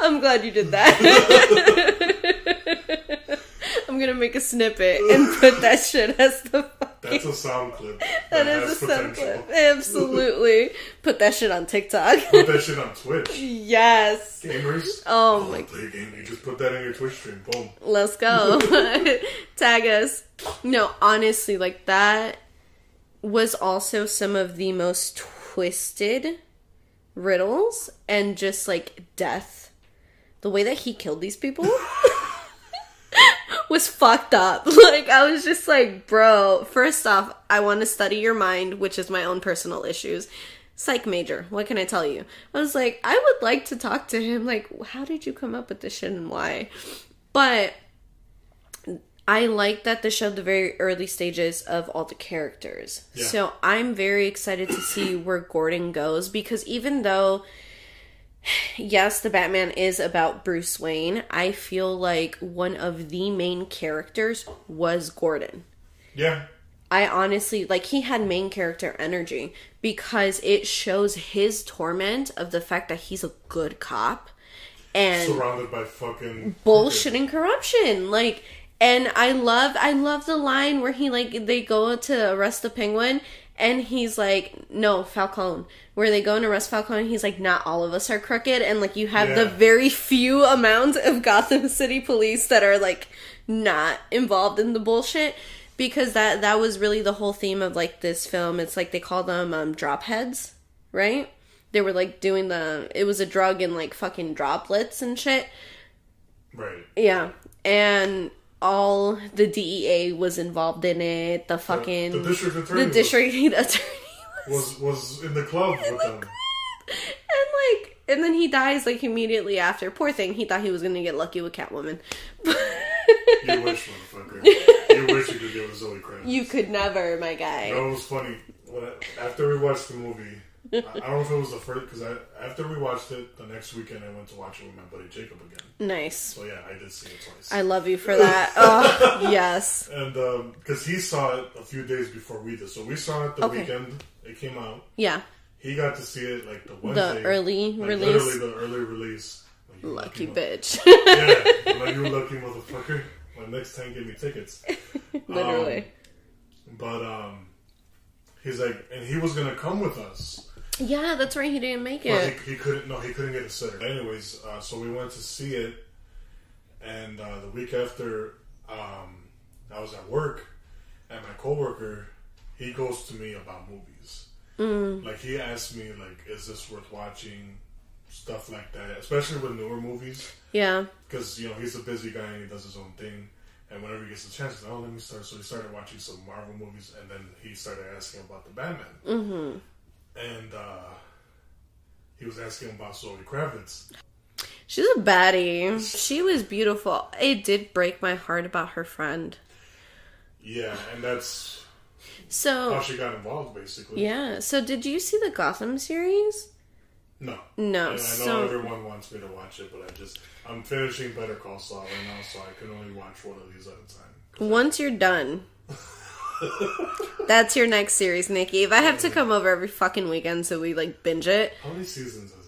I'm glad you did that. [LAUGHS] I'm gonna make a snippet and put that shit as the fucking. That's a sound clip. That has is a sound potential. clip. Absolutely. Put that shit on TikTok. Put that shit on Twitch. yes. Gamers. Oh I my play a game. You just put that in your Twitch stream. Boom. Let's go. [LAUGHS] Tag us. No, honestly, like that was also some of the most twisted riddles and just like death. The way that he killed these people [LAUGHS] was fucked up. [LAUGHS] Like I was just like, bro, first off, I want to study your mind, which is my own personal issues. Psych major. What can I tell you? I was like, I would like to talk to him. Like, how did you come up with this shit and why? But I like that they showed the very early stages of all the characters. Yeah. So I'm very excited to see where Gordon goes because even though yes, the Batman is about Bruce Wayne, I feel like one of the main characters was Gordon. Yeah. I honestly like he had main character energy because it shows his torment of the fact that he's a good cop and Surrounded by fucking bullshit and corruption like and i love i love the line where he like they go to arrest the penguin and he's like no falcone. Where they go and arrest falcone he's like not all of us are crooked. And like you have the very few amount of gotham city police that are like not involved in the bullshit because that that was really the whole theme of like this film. It's like they call them um drop heads right? They were like doing the it was a drug in like fucking droplets and shit. Right. yeah, and all the DEA was involved in it. The fucking the district attorney the was- district [LAUGHS] attorney was, Was was in the club with them. and like, and then he dies like immediately after. Poor thing, he thought he was gonna get lucky with Catwoman. [LAUGHS] You wish, motherfucker. You wish you could get with Zoe Kravitz. you could never, my guy. You know, it was funny. I, after we watched the movie, I, I don't know if it was the first because after we watched it, the next weekend I went to watch it with my buddy Jacob again. Nice. So yeah, I did see it twice. I love you for that. [LAUGHS] oh, yes. and because he saw it a few days before we did, so we saw it the Okay. weekend it came out. Yeah. He got to see it like the Wednesday, early like, release. literally the early release. Like, you Lucky mo- bitch. Yeah, like you lucky motherfucker. Well, next time, give me tickets. [LAUGHS] Literally. But um, he's like, and he was gonna come with us, yeah, that's right. He didn't make it. he, he couldn't. No, he couldn't get a sitter. Anyways, uh, so we went to see it, and uh, the week after, um, I was at work, and my coworker, he goes to me about movies. Mm. Like he asked me, like, is this worth watching? Stuff like that, especially with newer movies, Yeah. because you know he's a busy guy and he does his own thing. And whenever he gets a chance, he's like, oh, let me start. So he started watching some Marvel movies, and then he started asking about the Batman. Mm-hmm. And uh, he was asking about Zoe Kravitz. She's a baddie. She was beautiful. It did break my heart about her friend. Yeah, and that's So how she got involved, basically. Yeah. So did you see the Gotham series? No. No, And I know so- everyone wants me to watch it, but I just I'm finishing Better Call Saul right now, so I can only watch one of these at a time. Once you're done, [LAUGHS] that's your next series, Nikki. If I have to come over every fucking weekend so we like binge it, How many seasons is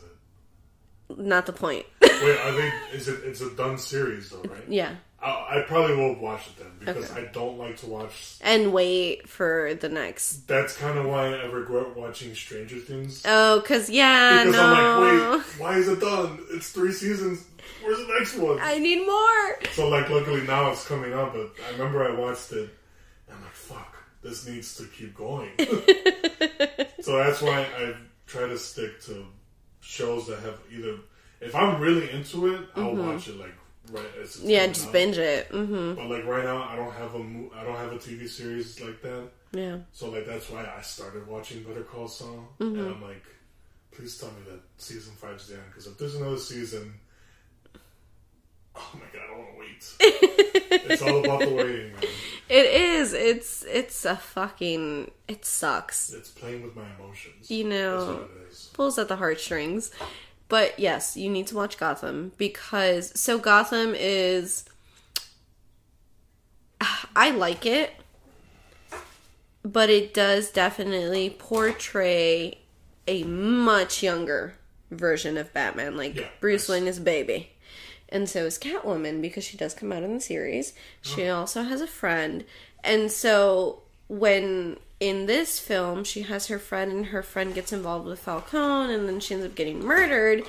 it? not the point. Wait, I [LAUGHS] think Is it? It's a done series though, right? yeah. I, I probably will watch it then because I don't like to watch. And wait for the next. That's kind of why I regret watching Stranger Things. Oh, cause yeah, because no. I'm like, wait, why is it done? It's three seasons. Where's the next one? I need more. So like, luckily now it's coming up. But I remember I watched it. and I'm like, fuck, this needs to keep going. [LAUGHS] [LAUGHS] so that's why I try to stick to shows that have either. If I'm really into it, I'll watch it like right as it's Mm-hmm. Yeah, just out. binge it. hmm But like right now, I don't have a mo- I don't have a TV series like that. Yeah. So like that's why I started watching Better Call Saul, Mm-hmm. and I'm like, please tell me that season five's the end because if there's another season, oh my god, I want to wait. [LAUGHS] it's all about the waiting, man. It is. It's it's a fucking. It sucks. It's playing with my emotions. You That's know, what it is. pulls at the heartstrings. But yes, you need to watch Gotham because so Gotham is. [SIGHS] I like it, but it does definitely portray a much younger version of Batman. Like Yeah, Bruce yes. Wayne is a baby. And so is Catwoman because she does come out in the series. She also has a friend. And so when in this film she has her friend and her friend gets involved with Falcone and then she ends up getting murdered,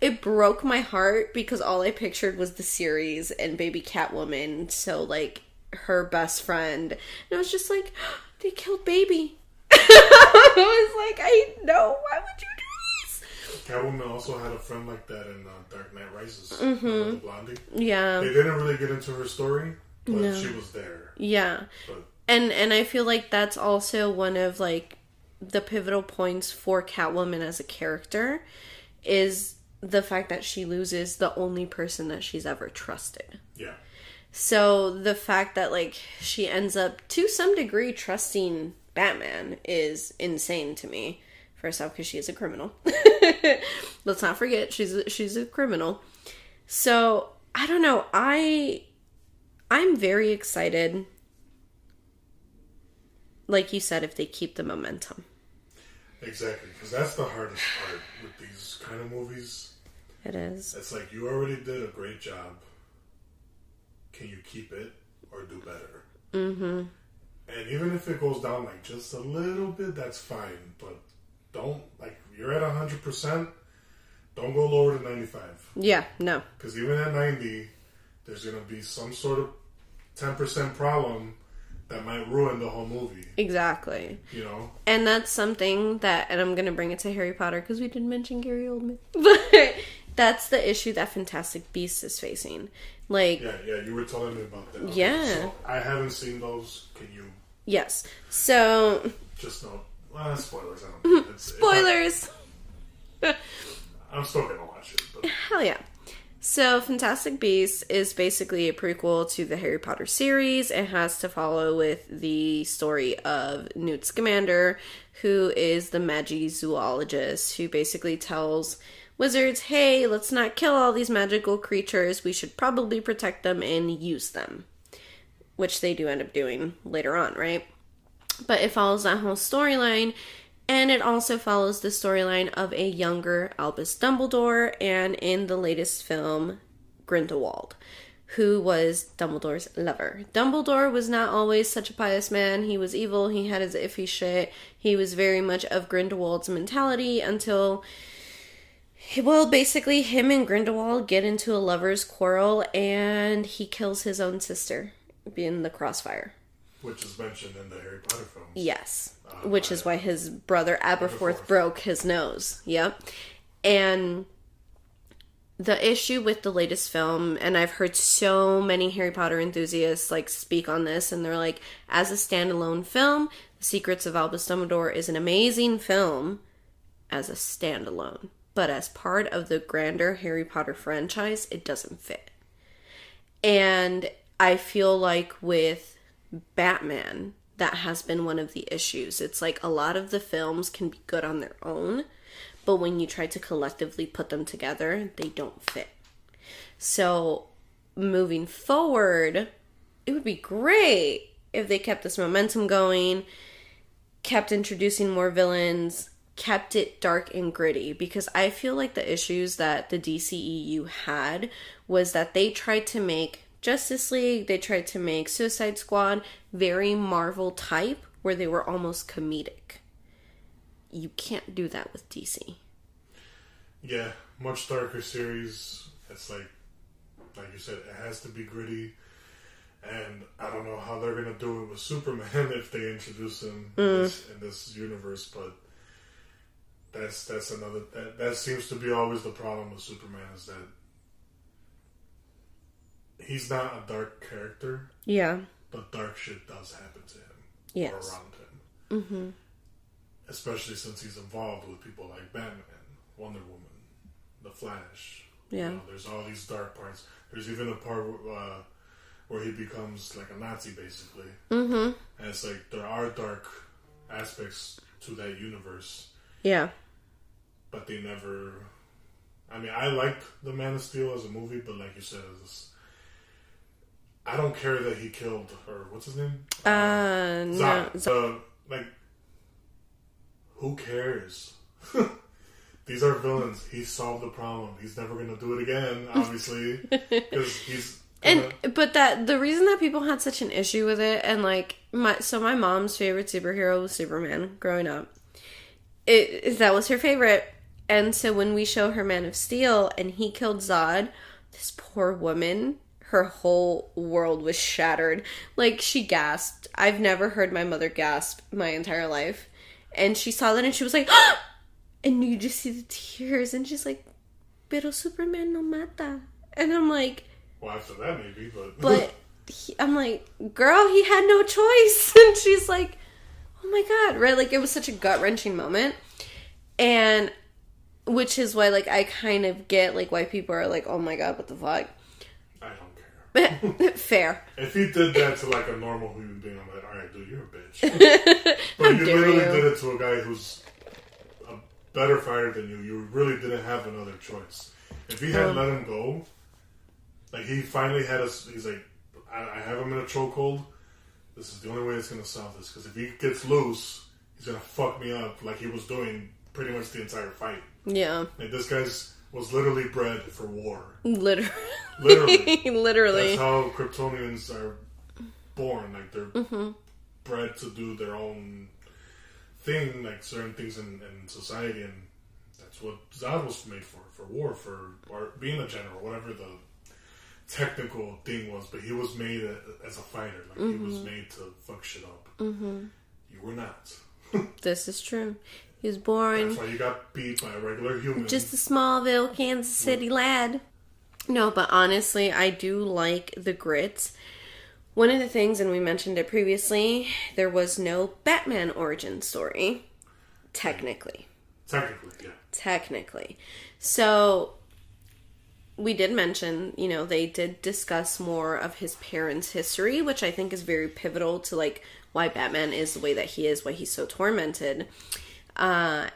it broke my heart because all I pictured was the series and baby Catwoman. So like her best friend. And I was just like, [GASPS] they killed baby. [LAUGHS] I was like, I know. Why would you? Catwoman also had a friend like that in uh, Dark Knight Rises. The Blondie. Yeah. They didn't really get into her story, but No. she was there. Yeah. But And and I feel like that's also one of like the pivotal points for Catwoman as a character is the fact that she loses the only person that she's ever trusted. yeah, So the fact that like she ends up to some degree trusting Batman is insane to me. First off, because she is a criminal. [LAUGHS] Let's not forget she's a, she's a criminal. So I don't know. I I'm very excited. Like you said, if they keep the momentum, exactly. Because that's the hardest part with these kind of movies. it is. It's like you already did a great job. Can you keep it or do better? Mm-hmm. And even if it goes down like just a little bit, that's fine. But don't like you're at hundred percent. Don't go lower than ninety five. Yeah. No. Because even at ninety, there's gonna be some sort of ten percent problem that might ruin the whole movie. Exactly. You know? And that's something that, and I'm gonna bring it to Harry Potter because we did mention Gary Oldman, [LAUGHS] but that's the issue that Fantastic Beasts is facing. Like, Yeah, yeah. You were telling me about that. Yeah. So I haven't seen those. Can you yes. So, just know? Well, spoilers. I don't. [LAUGHS] Know. It's, spoilers. [LAUGHS] I'm still gonna watch it, but Hell yeah. So, Fantastic Beasts is basically a prequel to the Harry Potter series. It has to follow with the story of Newt Scamander, who is the magizoologist who basically tells wizards, hey, let's not kill all these magical creatures. We should probably protect them and use them. Which they do end up doing later on, right? But it follows that whole storyline. And it also follows the storyline of a younger Albus Dumbledore and in the latest film, Grindelwald, who was Dumbledore's lover. Dumbledore was not always such a pious man. He was evil, he had his iffy shit. He was very much of Grindelwald's mentality until well, basically, him and Grindelwald get into a lover's quarrel and he kills his own sister in the crossfire. Which is mentioned in the Harry Potter films. Yes. Uh, which is why his brother Aberforth Aberforth. broke his nose. Yep. And the issue with the latest film, and I've heard so many Harry Potter enthusiasts like speak on this, and they're like, as a standalone film, The Secrets of Albus Dumbledore is an amazing film as a standalone. But as part of the grander Harry Potter franchise, it doesn't fit. And I feel like with Batman, that has been one of the issues. It's like a lot of the films can be good on their own, but when you try to collectively put them together, they don't fit. So, moving forward, it would be great if they kept this momentum going, kept introducing more villains, kept it dark and gritty because I feel like the issues that the DCEU had was that they tried to make Justice League, they tried to make Suicide Squad very Marvel type, where they were almost comedic. You can't do that with DC. Yeah, much darker series. It's like, like you said, it has to be gritty. And I don't know how they're gonna do it with Superman [LAUGHS] if they introduce him in, mm. this, in this universe, but that's that's another that, that seems to be always the problem with Superman is that he's not a dark character, Yeah. but dark shit does happen to him Yes. or around him. Mm-hmm. Especially since he's involved with people like Batman, Wonder Woman, The Flash. Yeah. You know, there's all these dark parts. There's even a part uh, where he becomes like a Nazi, basically. Mm-hmm. And it's like there are dark aspects to that universe, Yeah. but they never. I mean, I liked the Man of Steel as a movie, but like you said, it's, I don't care that he killed her. what's his name? Uh, no. Zod. So, like, who cares? [LAUGHS] These are villains. He solved the problem. He's never gonna do it again, obviously, [LAUGHS] because he's. And but that the reason that people had such an issue with it, and like my so my mom's favorite superhero was Superman growing up. It, it that was her favorite, and so when we show her Man of Steel and he killed Zod, this poor woman, her whole world was shattered. Like she gasped. I've never heard my mother gasp my entire life, and she saw that and she was like, [GASPS] and you just see the tears, and she's like, "Pero Superman no mata," and I'm like. well, after that, maybe, but. [LAUGHS] But he, I'm like, girl, he had no choice. [LAUGHS] And she's like, oh my God, right? Like, it was such a gut wrenching moment. And which is why, like, I kind of get, like, why people are like, oh my God, what the fuck? I don't care. Fair. If he did that to like a normal human being, I'm like, all right, dude, you're a bitch. [LAUGHS] but you literally you. did it to a guy who's a better fighter than you. You really didn't have another choice. If he had Um, let him go, like he finally had us. He's like, I, I have him in a chokehold. This is the only way it's gonna solve this. Because if he gets loose, he's gonna fuck me up like he was doing pretty much the entire fight. Yeah. Like this guy's was literally bred for war. Literally. Literally. [LAUGHS] Literally. That's how Kryptonians are born. Like they're Mm-hmm. bred to do their own thing, like certain things in, in society, and that's what Zod was made for, for war, for or being a general, whatever the technical thing was. But he was made a, as a fighter. Like he Mm-hmm. was made to fuck shit up. Mm-hmm. You were not. [LAUGHS] this is true. He was born That's why you got beat by a regular human. just a Smallville, Kansas City lad. No, but honestly, I do like the grits. One of the things, and we mentioned it previously, there was no Batman origin story. Technically. technically, yeah. Technically. So, we did mention, you know, they did discuss more of his parents' history, which I think is very pivotal to, like, why Batman is the way that he is, why he's so tormented. Uh,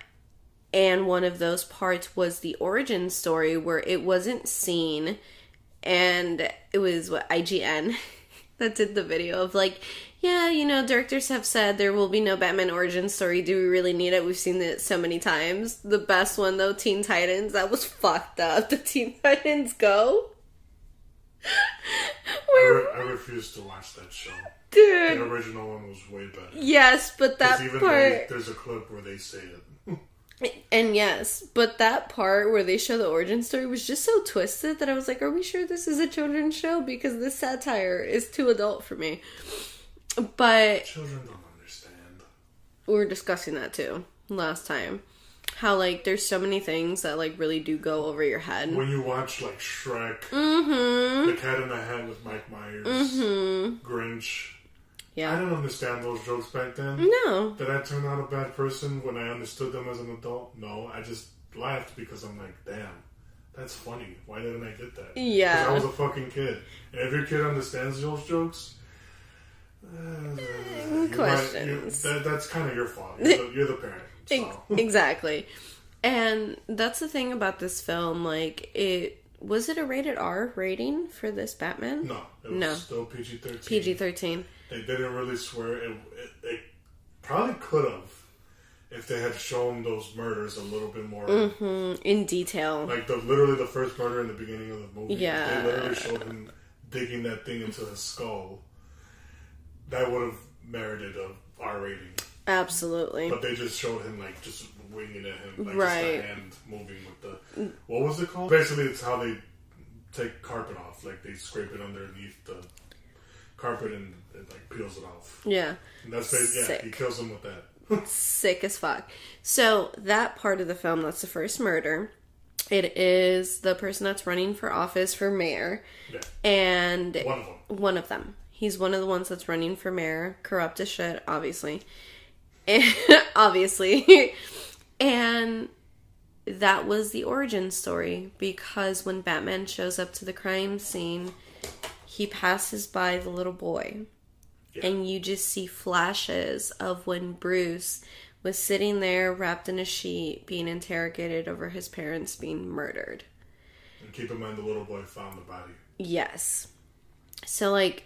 and one of those parts was the origin story where it wasn't seen and it was what IGN [LAUGHS] that did the video of like yeah you know directors have said there will be no Batman origin story. Do we really need it? We've seen it so many times. The best one though Teen Titans. That was fucked up. [LAUGHS] The Teen Titans go? [LAUGHS] I, re- I refuse to watch that show. Dude The original one was way better. yes but that even part they, there's a clip where they say it. [LAUGHS] And yes, but that part where they show the origin story was just so twisted that I was like, are we sure this is a children's show? Because this satire is too adult for me. But Children don't understand. we were discussing that too last time. How, like, there's so many things that, like, really do go over your head. When you watch like Shrek, Mm-hmm. The Cat in the Hat with Mike Myers, Grinch, I Yeah. didn't understand those jokes back then. No. Did I turn out a bad person when I understood them as an adult? No, I just laughed because I'm like, damn, that's funny. Why didn't I get that? Yeah. I was a fucking kid. And if your kid understands those jokes, uh, you might- questions. you- that, that's kind of your fault. You're the, you're the parent. [LAUGHS] So. exactly. And that's the thing about this film. Like, it was it a rated R rating for this Batman? No, it was No. still PG thirteen. PG 13. They didn't really swear. It, it, it probably could have if they had shown those murders a little bit more. Mm-hmm. In detail. Like the literally the first murder in the beginning of the movie. Yeah. They literally showed him digging that thing into his skull, that would have merited a R rating. Absolutely. But they just showed him like just winging at him, like Right. just the hand moving with the mm. what was it called? Basically, it's how they take carpet off. Like they scrape it underneath the carpet and it like peels it off. yeah. And that's basically, yeah, he kills him with that. [LAUGHS] sick as fuck. So that part of the film, that's the first murder. It is the person that's running for office for mayor, yeah, and one of them. one of them. He's one of the ones that's running for mayor, corrupt as shit, obviously, and, [LAUGHS] obviously, [LAUGHS] and that was the origin story because when Batman shows up to the crime scene, he passes by the little boy Yeah. and you just see flashes of when Bruce was sitting there wrapped in a sheet being interrogated over his parents being murdered. And keep in mind, the little boy found the body. Yes. So like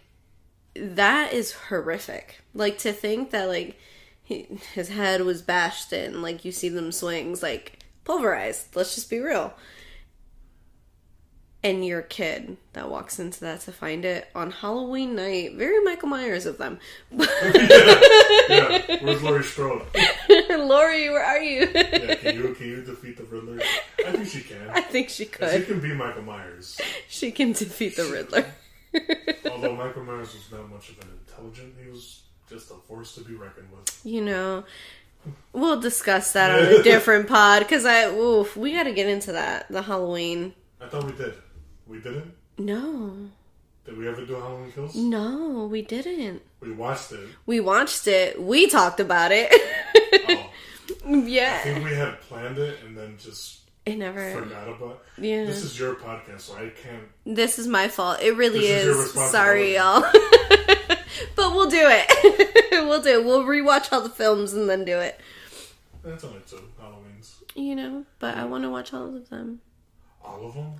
that is horrific. Like to think that like he, his head was bashed in, like you see them swings like pulverized. Let's just be real. And you're kid that walks into that to find it on Halloween night. Very Michael Myers of them. Yeah, where's Laurie Strode? [LAUGHS] Laurie, where are you? Yeah, can you can you defeat the Riddler? I think she can. I think she could. She can be Michael Myers. She can defeat the Riddler. Although Michael Myers was not much of an intelligent, he was just a force to be reckoned with. You know, we'll discuss that on a [LAUGHS] different pod because I, oof, we got to get into that. The Halloween. I thought we did. We didn't. No, Did we ever do Halloween Kills? no, we didn't. We watched it. We watched it. We talked about it. Oh, [LAUGHS] I think we had planned it and then just it never. forgot about. Yeah, This is your podcast, so I can't. this is my fault. It really is your is. Sorry, y'all. [LAUGHS] but we'll do it. [LAUGHS] we'll do it. We'll rewatch all the films and then do it. That's only two Halloweens. You know, but I want to watch all of them. All of them.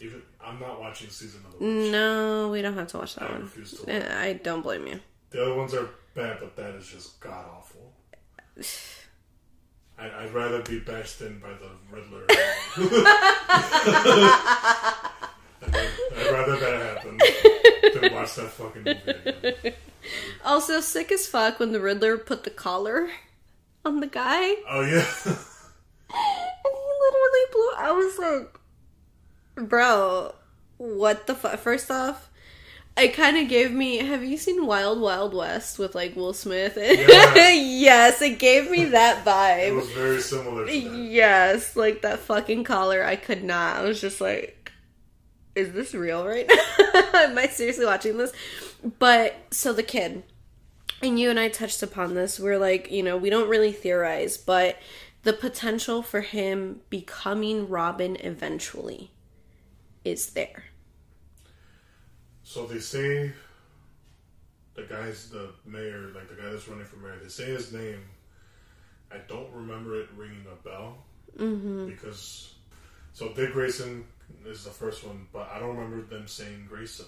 Even I'm not watching season of the witch. No, we don't have to watch that I one. refuse to. Eh, I don't blame you. The other ones are bad, but that is just god awful. [SIGHS] I, I'd rather be bashed in by the Riddler. I'd, [LAUGHS] I'd rather that happen than watch that fucking movie again. Also, sick as fuck when the Riddler put the collar on the guy. Oh yeah, [LAUGHS] And he literally blew. I was like, bro, what the fuck? First off, it kind of gave me. Have you seen Wild Wild West with like Will Smith? Yeah. [LAUGHS] yes, it gave me [LAUGHS] that vibe. it was very similar to that. Yes, like that fucking collar. I could not. I was just like, is this real right now? [LAUGHS] Am I seriously watching this? But so the kid, and you and I touched upon this. We're like, you know, we don't really theorize, but the potential for him becoming Robin eventually is there. So they say the guy's the mayor, like the guy that's running for mayor. They say his name. I don't remember it ringing a bell Mm-hmm. because so Dick Grayson is the first one, but I don't remember them saying Grayson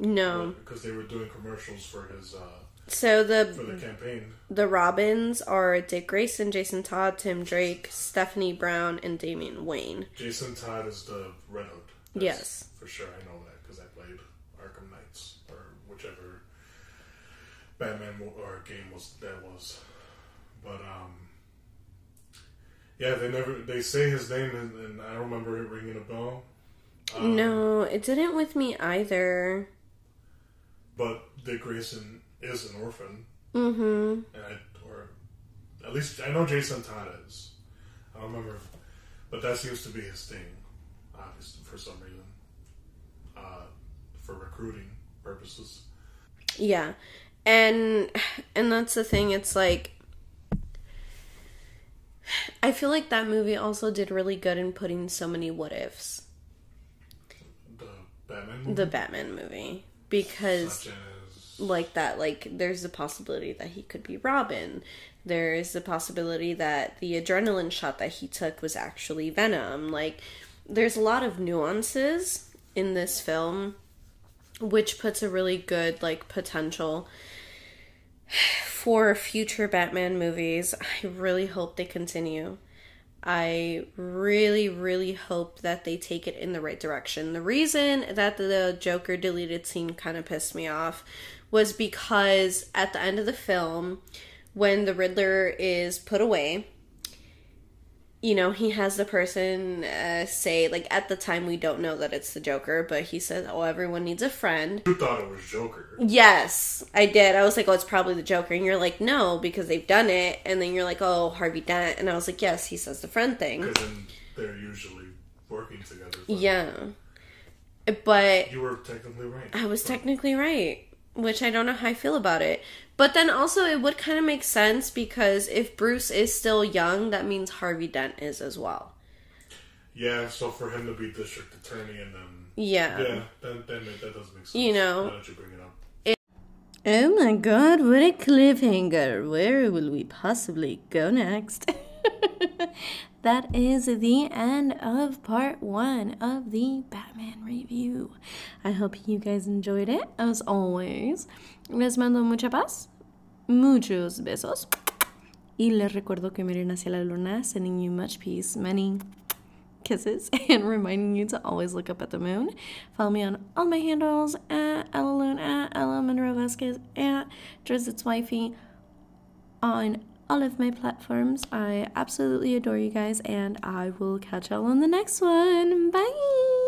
No. because they were doing commercials for his uh, So the for the campaign. the Robins are Dick Grayson, Jason Todd, Tim Drake, Stephanie Brown, and Damian Wayne. Jason Todd is the Red Hood. Yes. for sure. I know that because I played Arkham Knights or whichever Batman or game was that was. But um, yeah, they never they say his name and, and I don't remember it ringing a bell. Um, No, it didn't with me either. but Dick Grayson is an orphan, Mm-hmm. and I or at least I know Jason Todd is. I don't remember, if, but that seems to be his thing, for some reason, uh, for recruiting purposes. Yeah. And and that's the thing, it's like I feel like that movie also did really good in putting so many what ifs. The Batman, movie, The Batman movie. Because as like that like there's a possibility that he could be robin there's a possibility that the adrenaline shot that he took was actually venom like there's a lot of nuances in this film which puts a really good like potential for future batman movies i really hope they continue I really, really hope that they take it in the right direction. The reason that the Joker deleted scene kind of pissed me off was because at the end of the film, when the Riddler is put away, you know, he has the person uh, say, like, at the time we don't know that it's the Joker, but he says, oh, everyone needs a friend. You thought it was Joker. Yes, I did. I was like, oh, it's probably the Joker. And you're like, no, because they've done it. And then you're like, oh, Harvey Dent. And I was like, yes, he says the friend thing. Because they're usually working together. Yeah. But You were technically right. I was technically right, which I don't know how I feel about it. But then also, it would kind of make sense because if Bruce is still young, that means Harvey Dent is as well. Yeah, so for him to be district attorney and then. Yeah. Yeah, that, that, that does make sense. You know. Now that you bring it up. Oh my god, what a cliffhanger. Where will we possibly go next? [LAUGHS] that is the end of part one of the Batman review. I hope you guys enjoyed it. As always, les mando mucha paz, muchos besos. Y les recuerdo que miren hacia la luna, sending you much peace, many kisses [LAUGHS] and reminding you to always look up at the moon. Follow me on all my handles at Ella Loon, at Ella Monroe Vasquez, at Drizzit's Wifey on all of my platforms. I absolutely adore you guys, and I will catch y'all on the next one. Bye!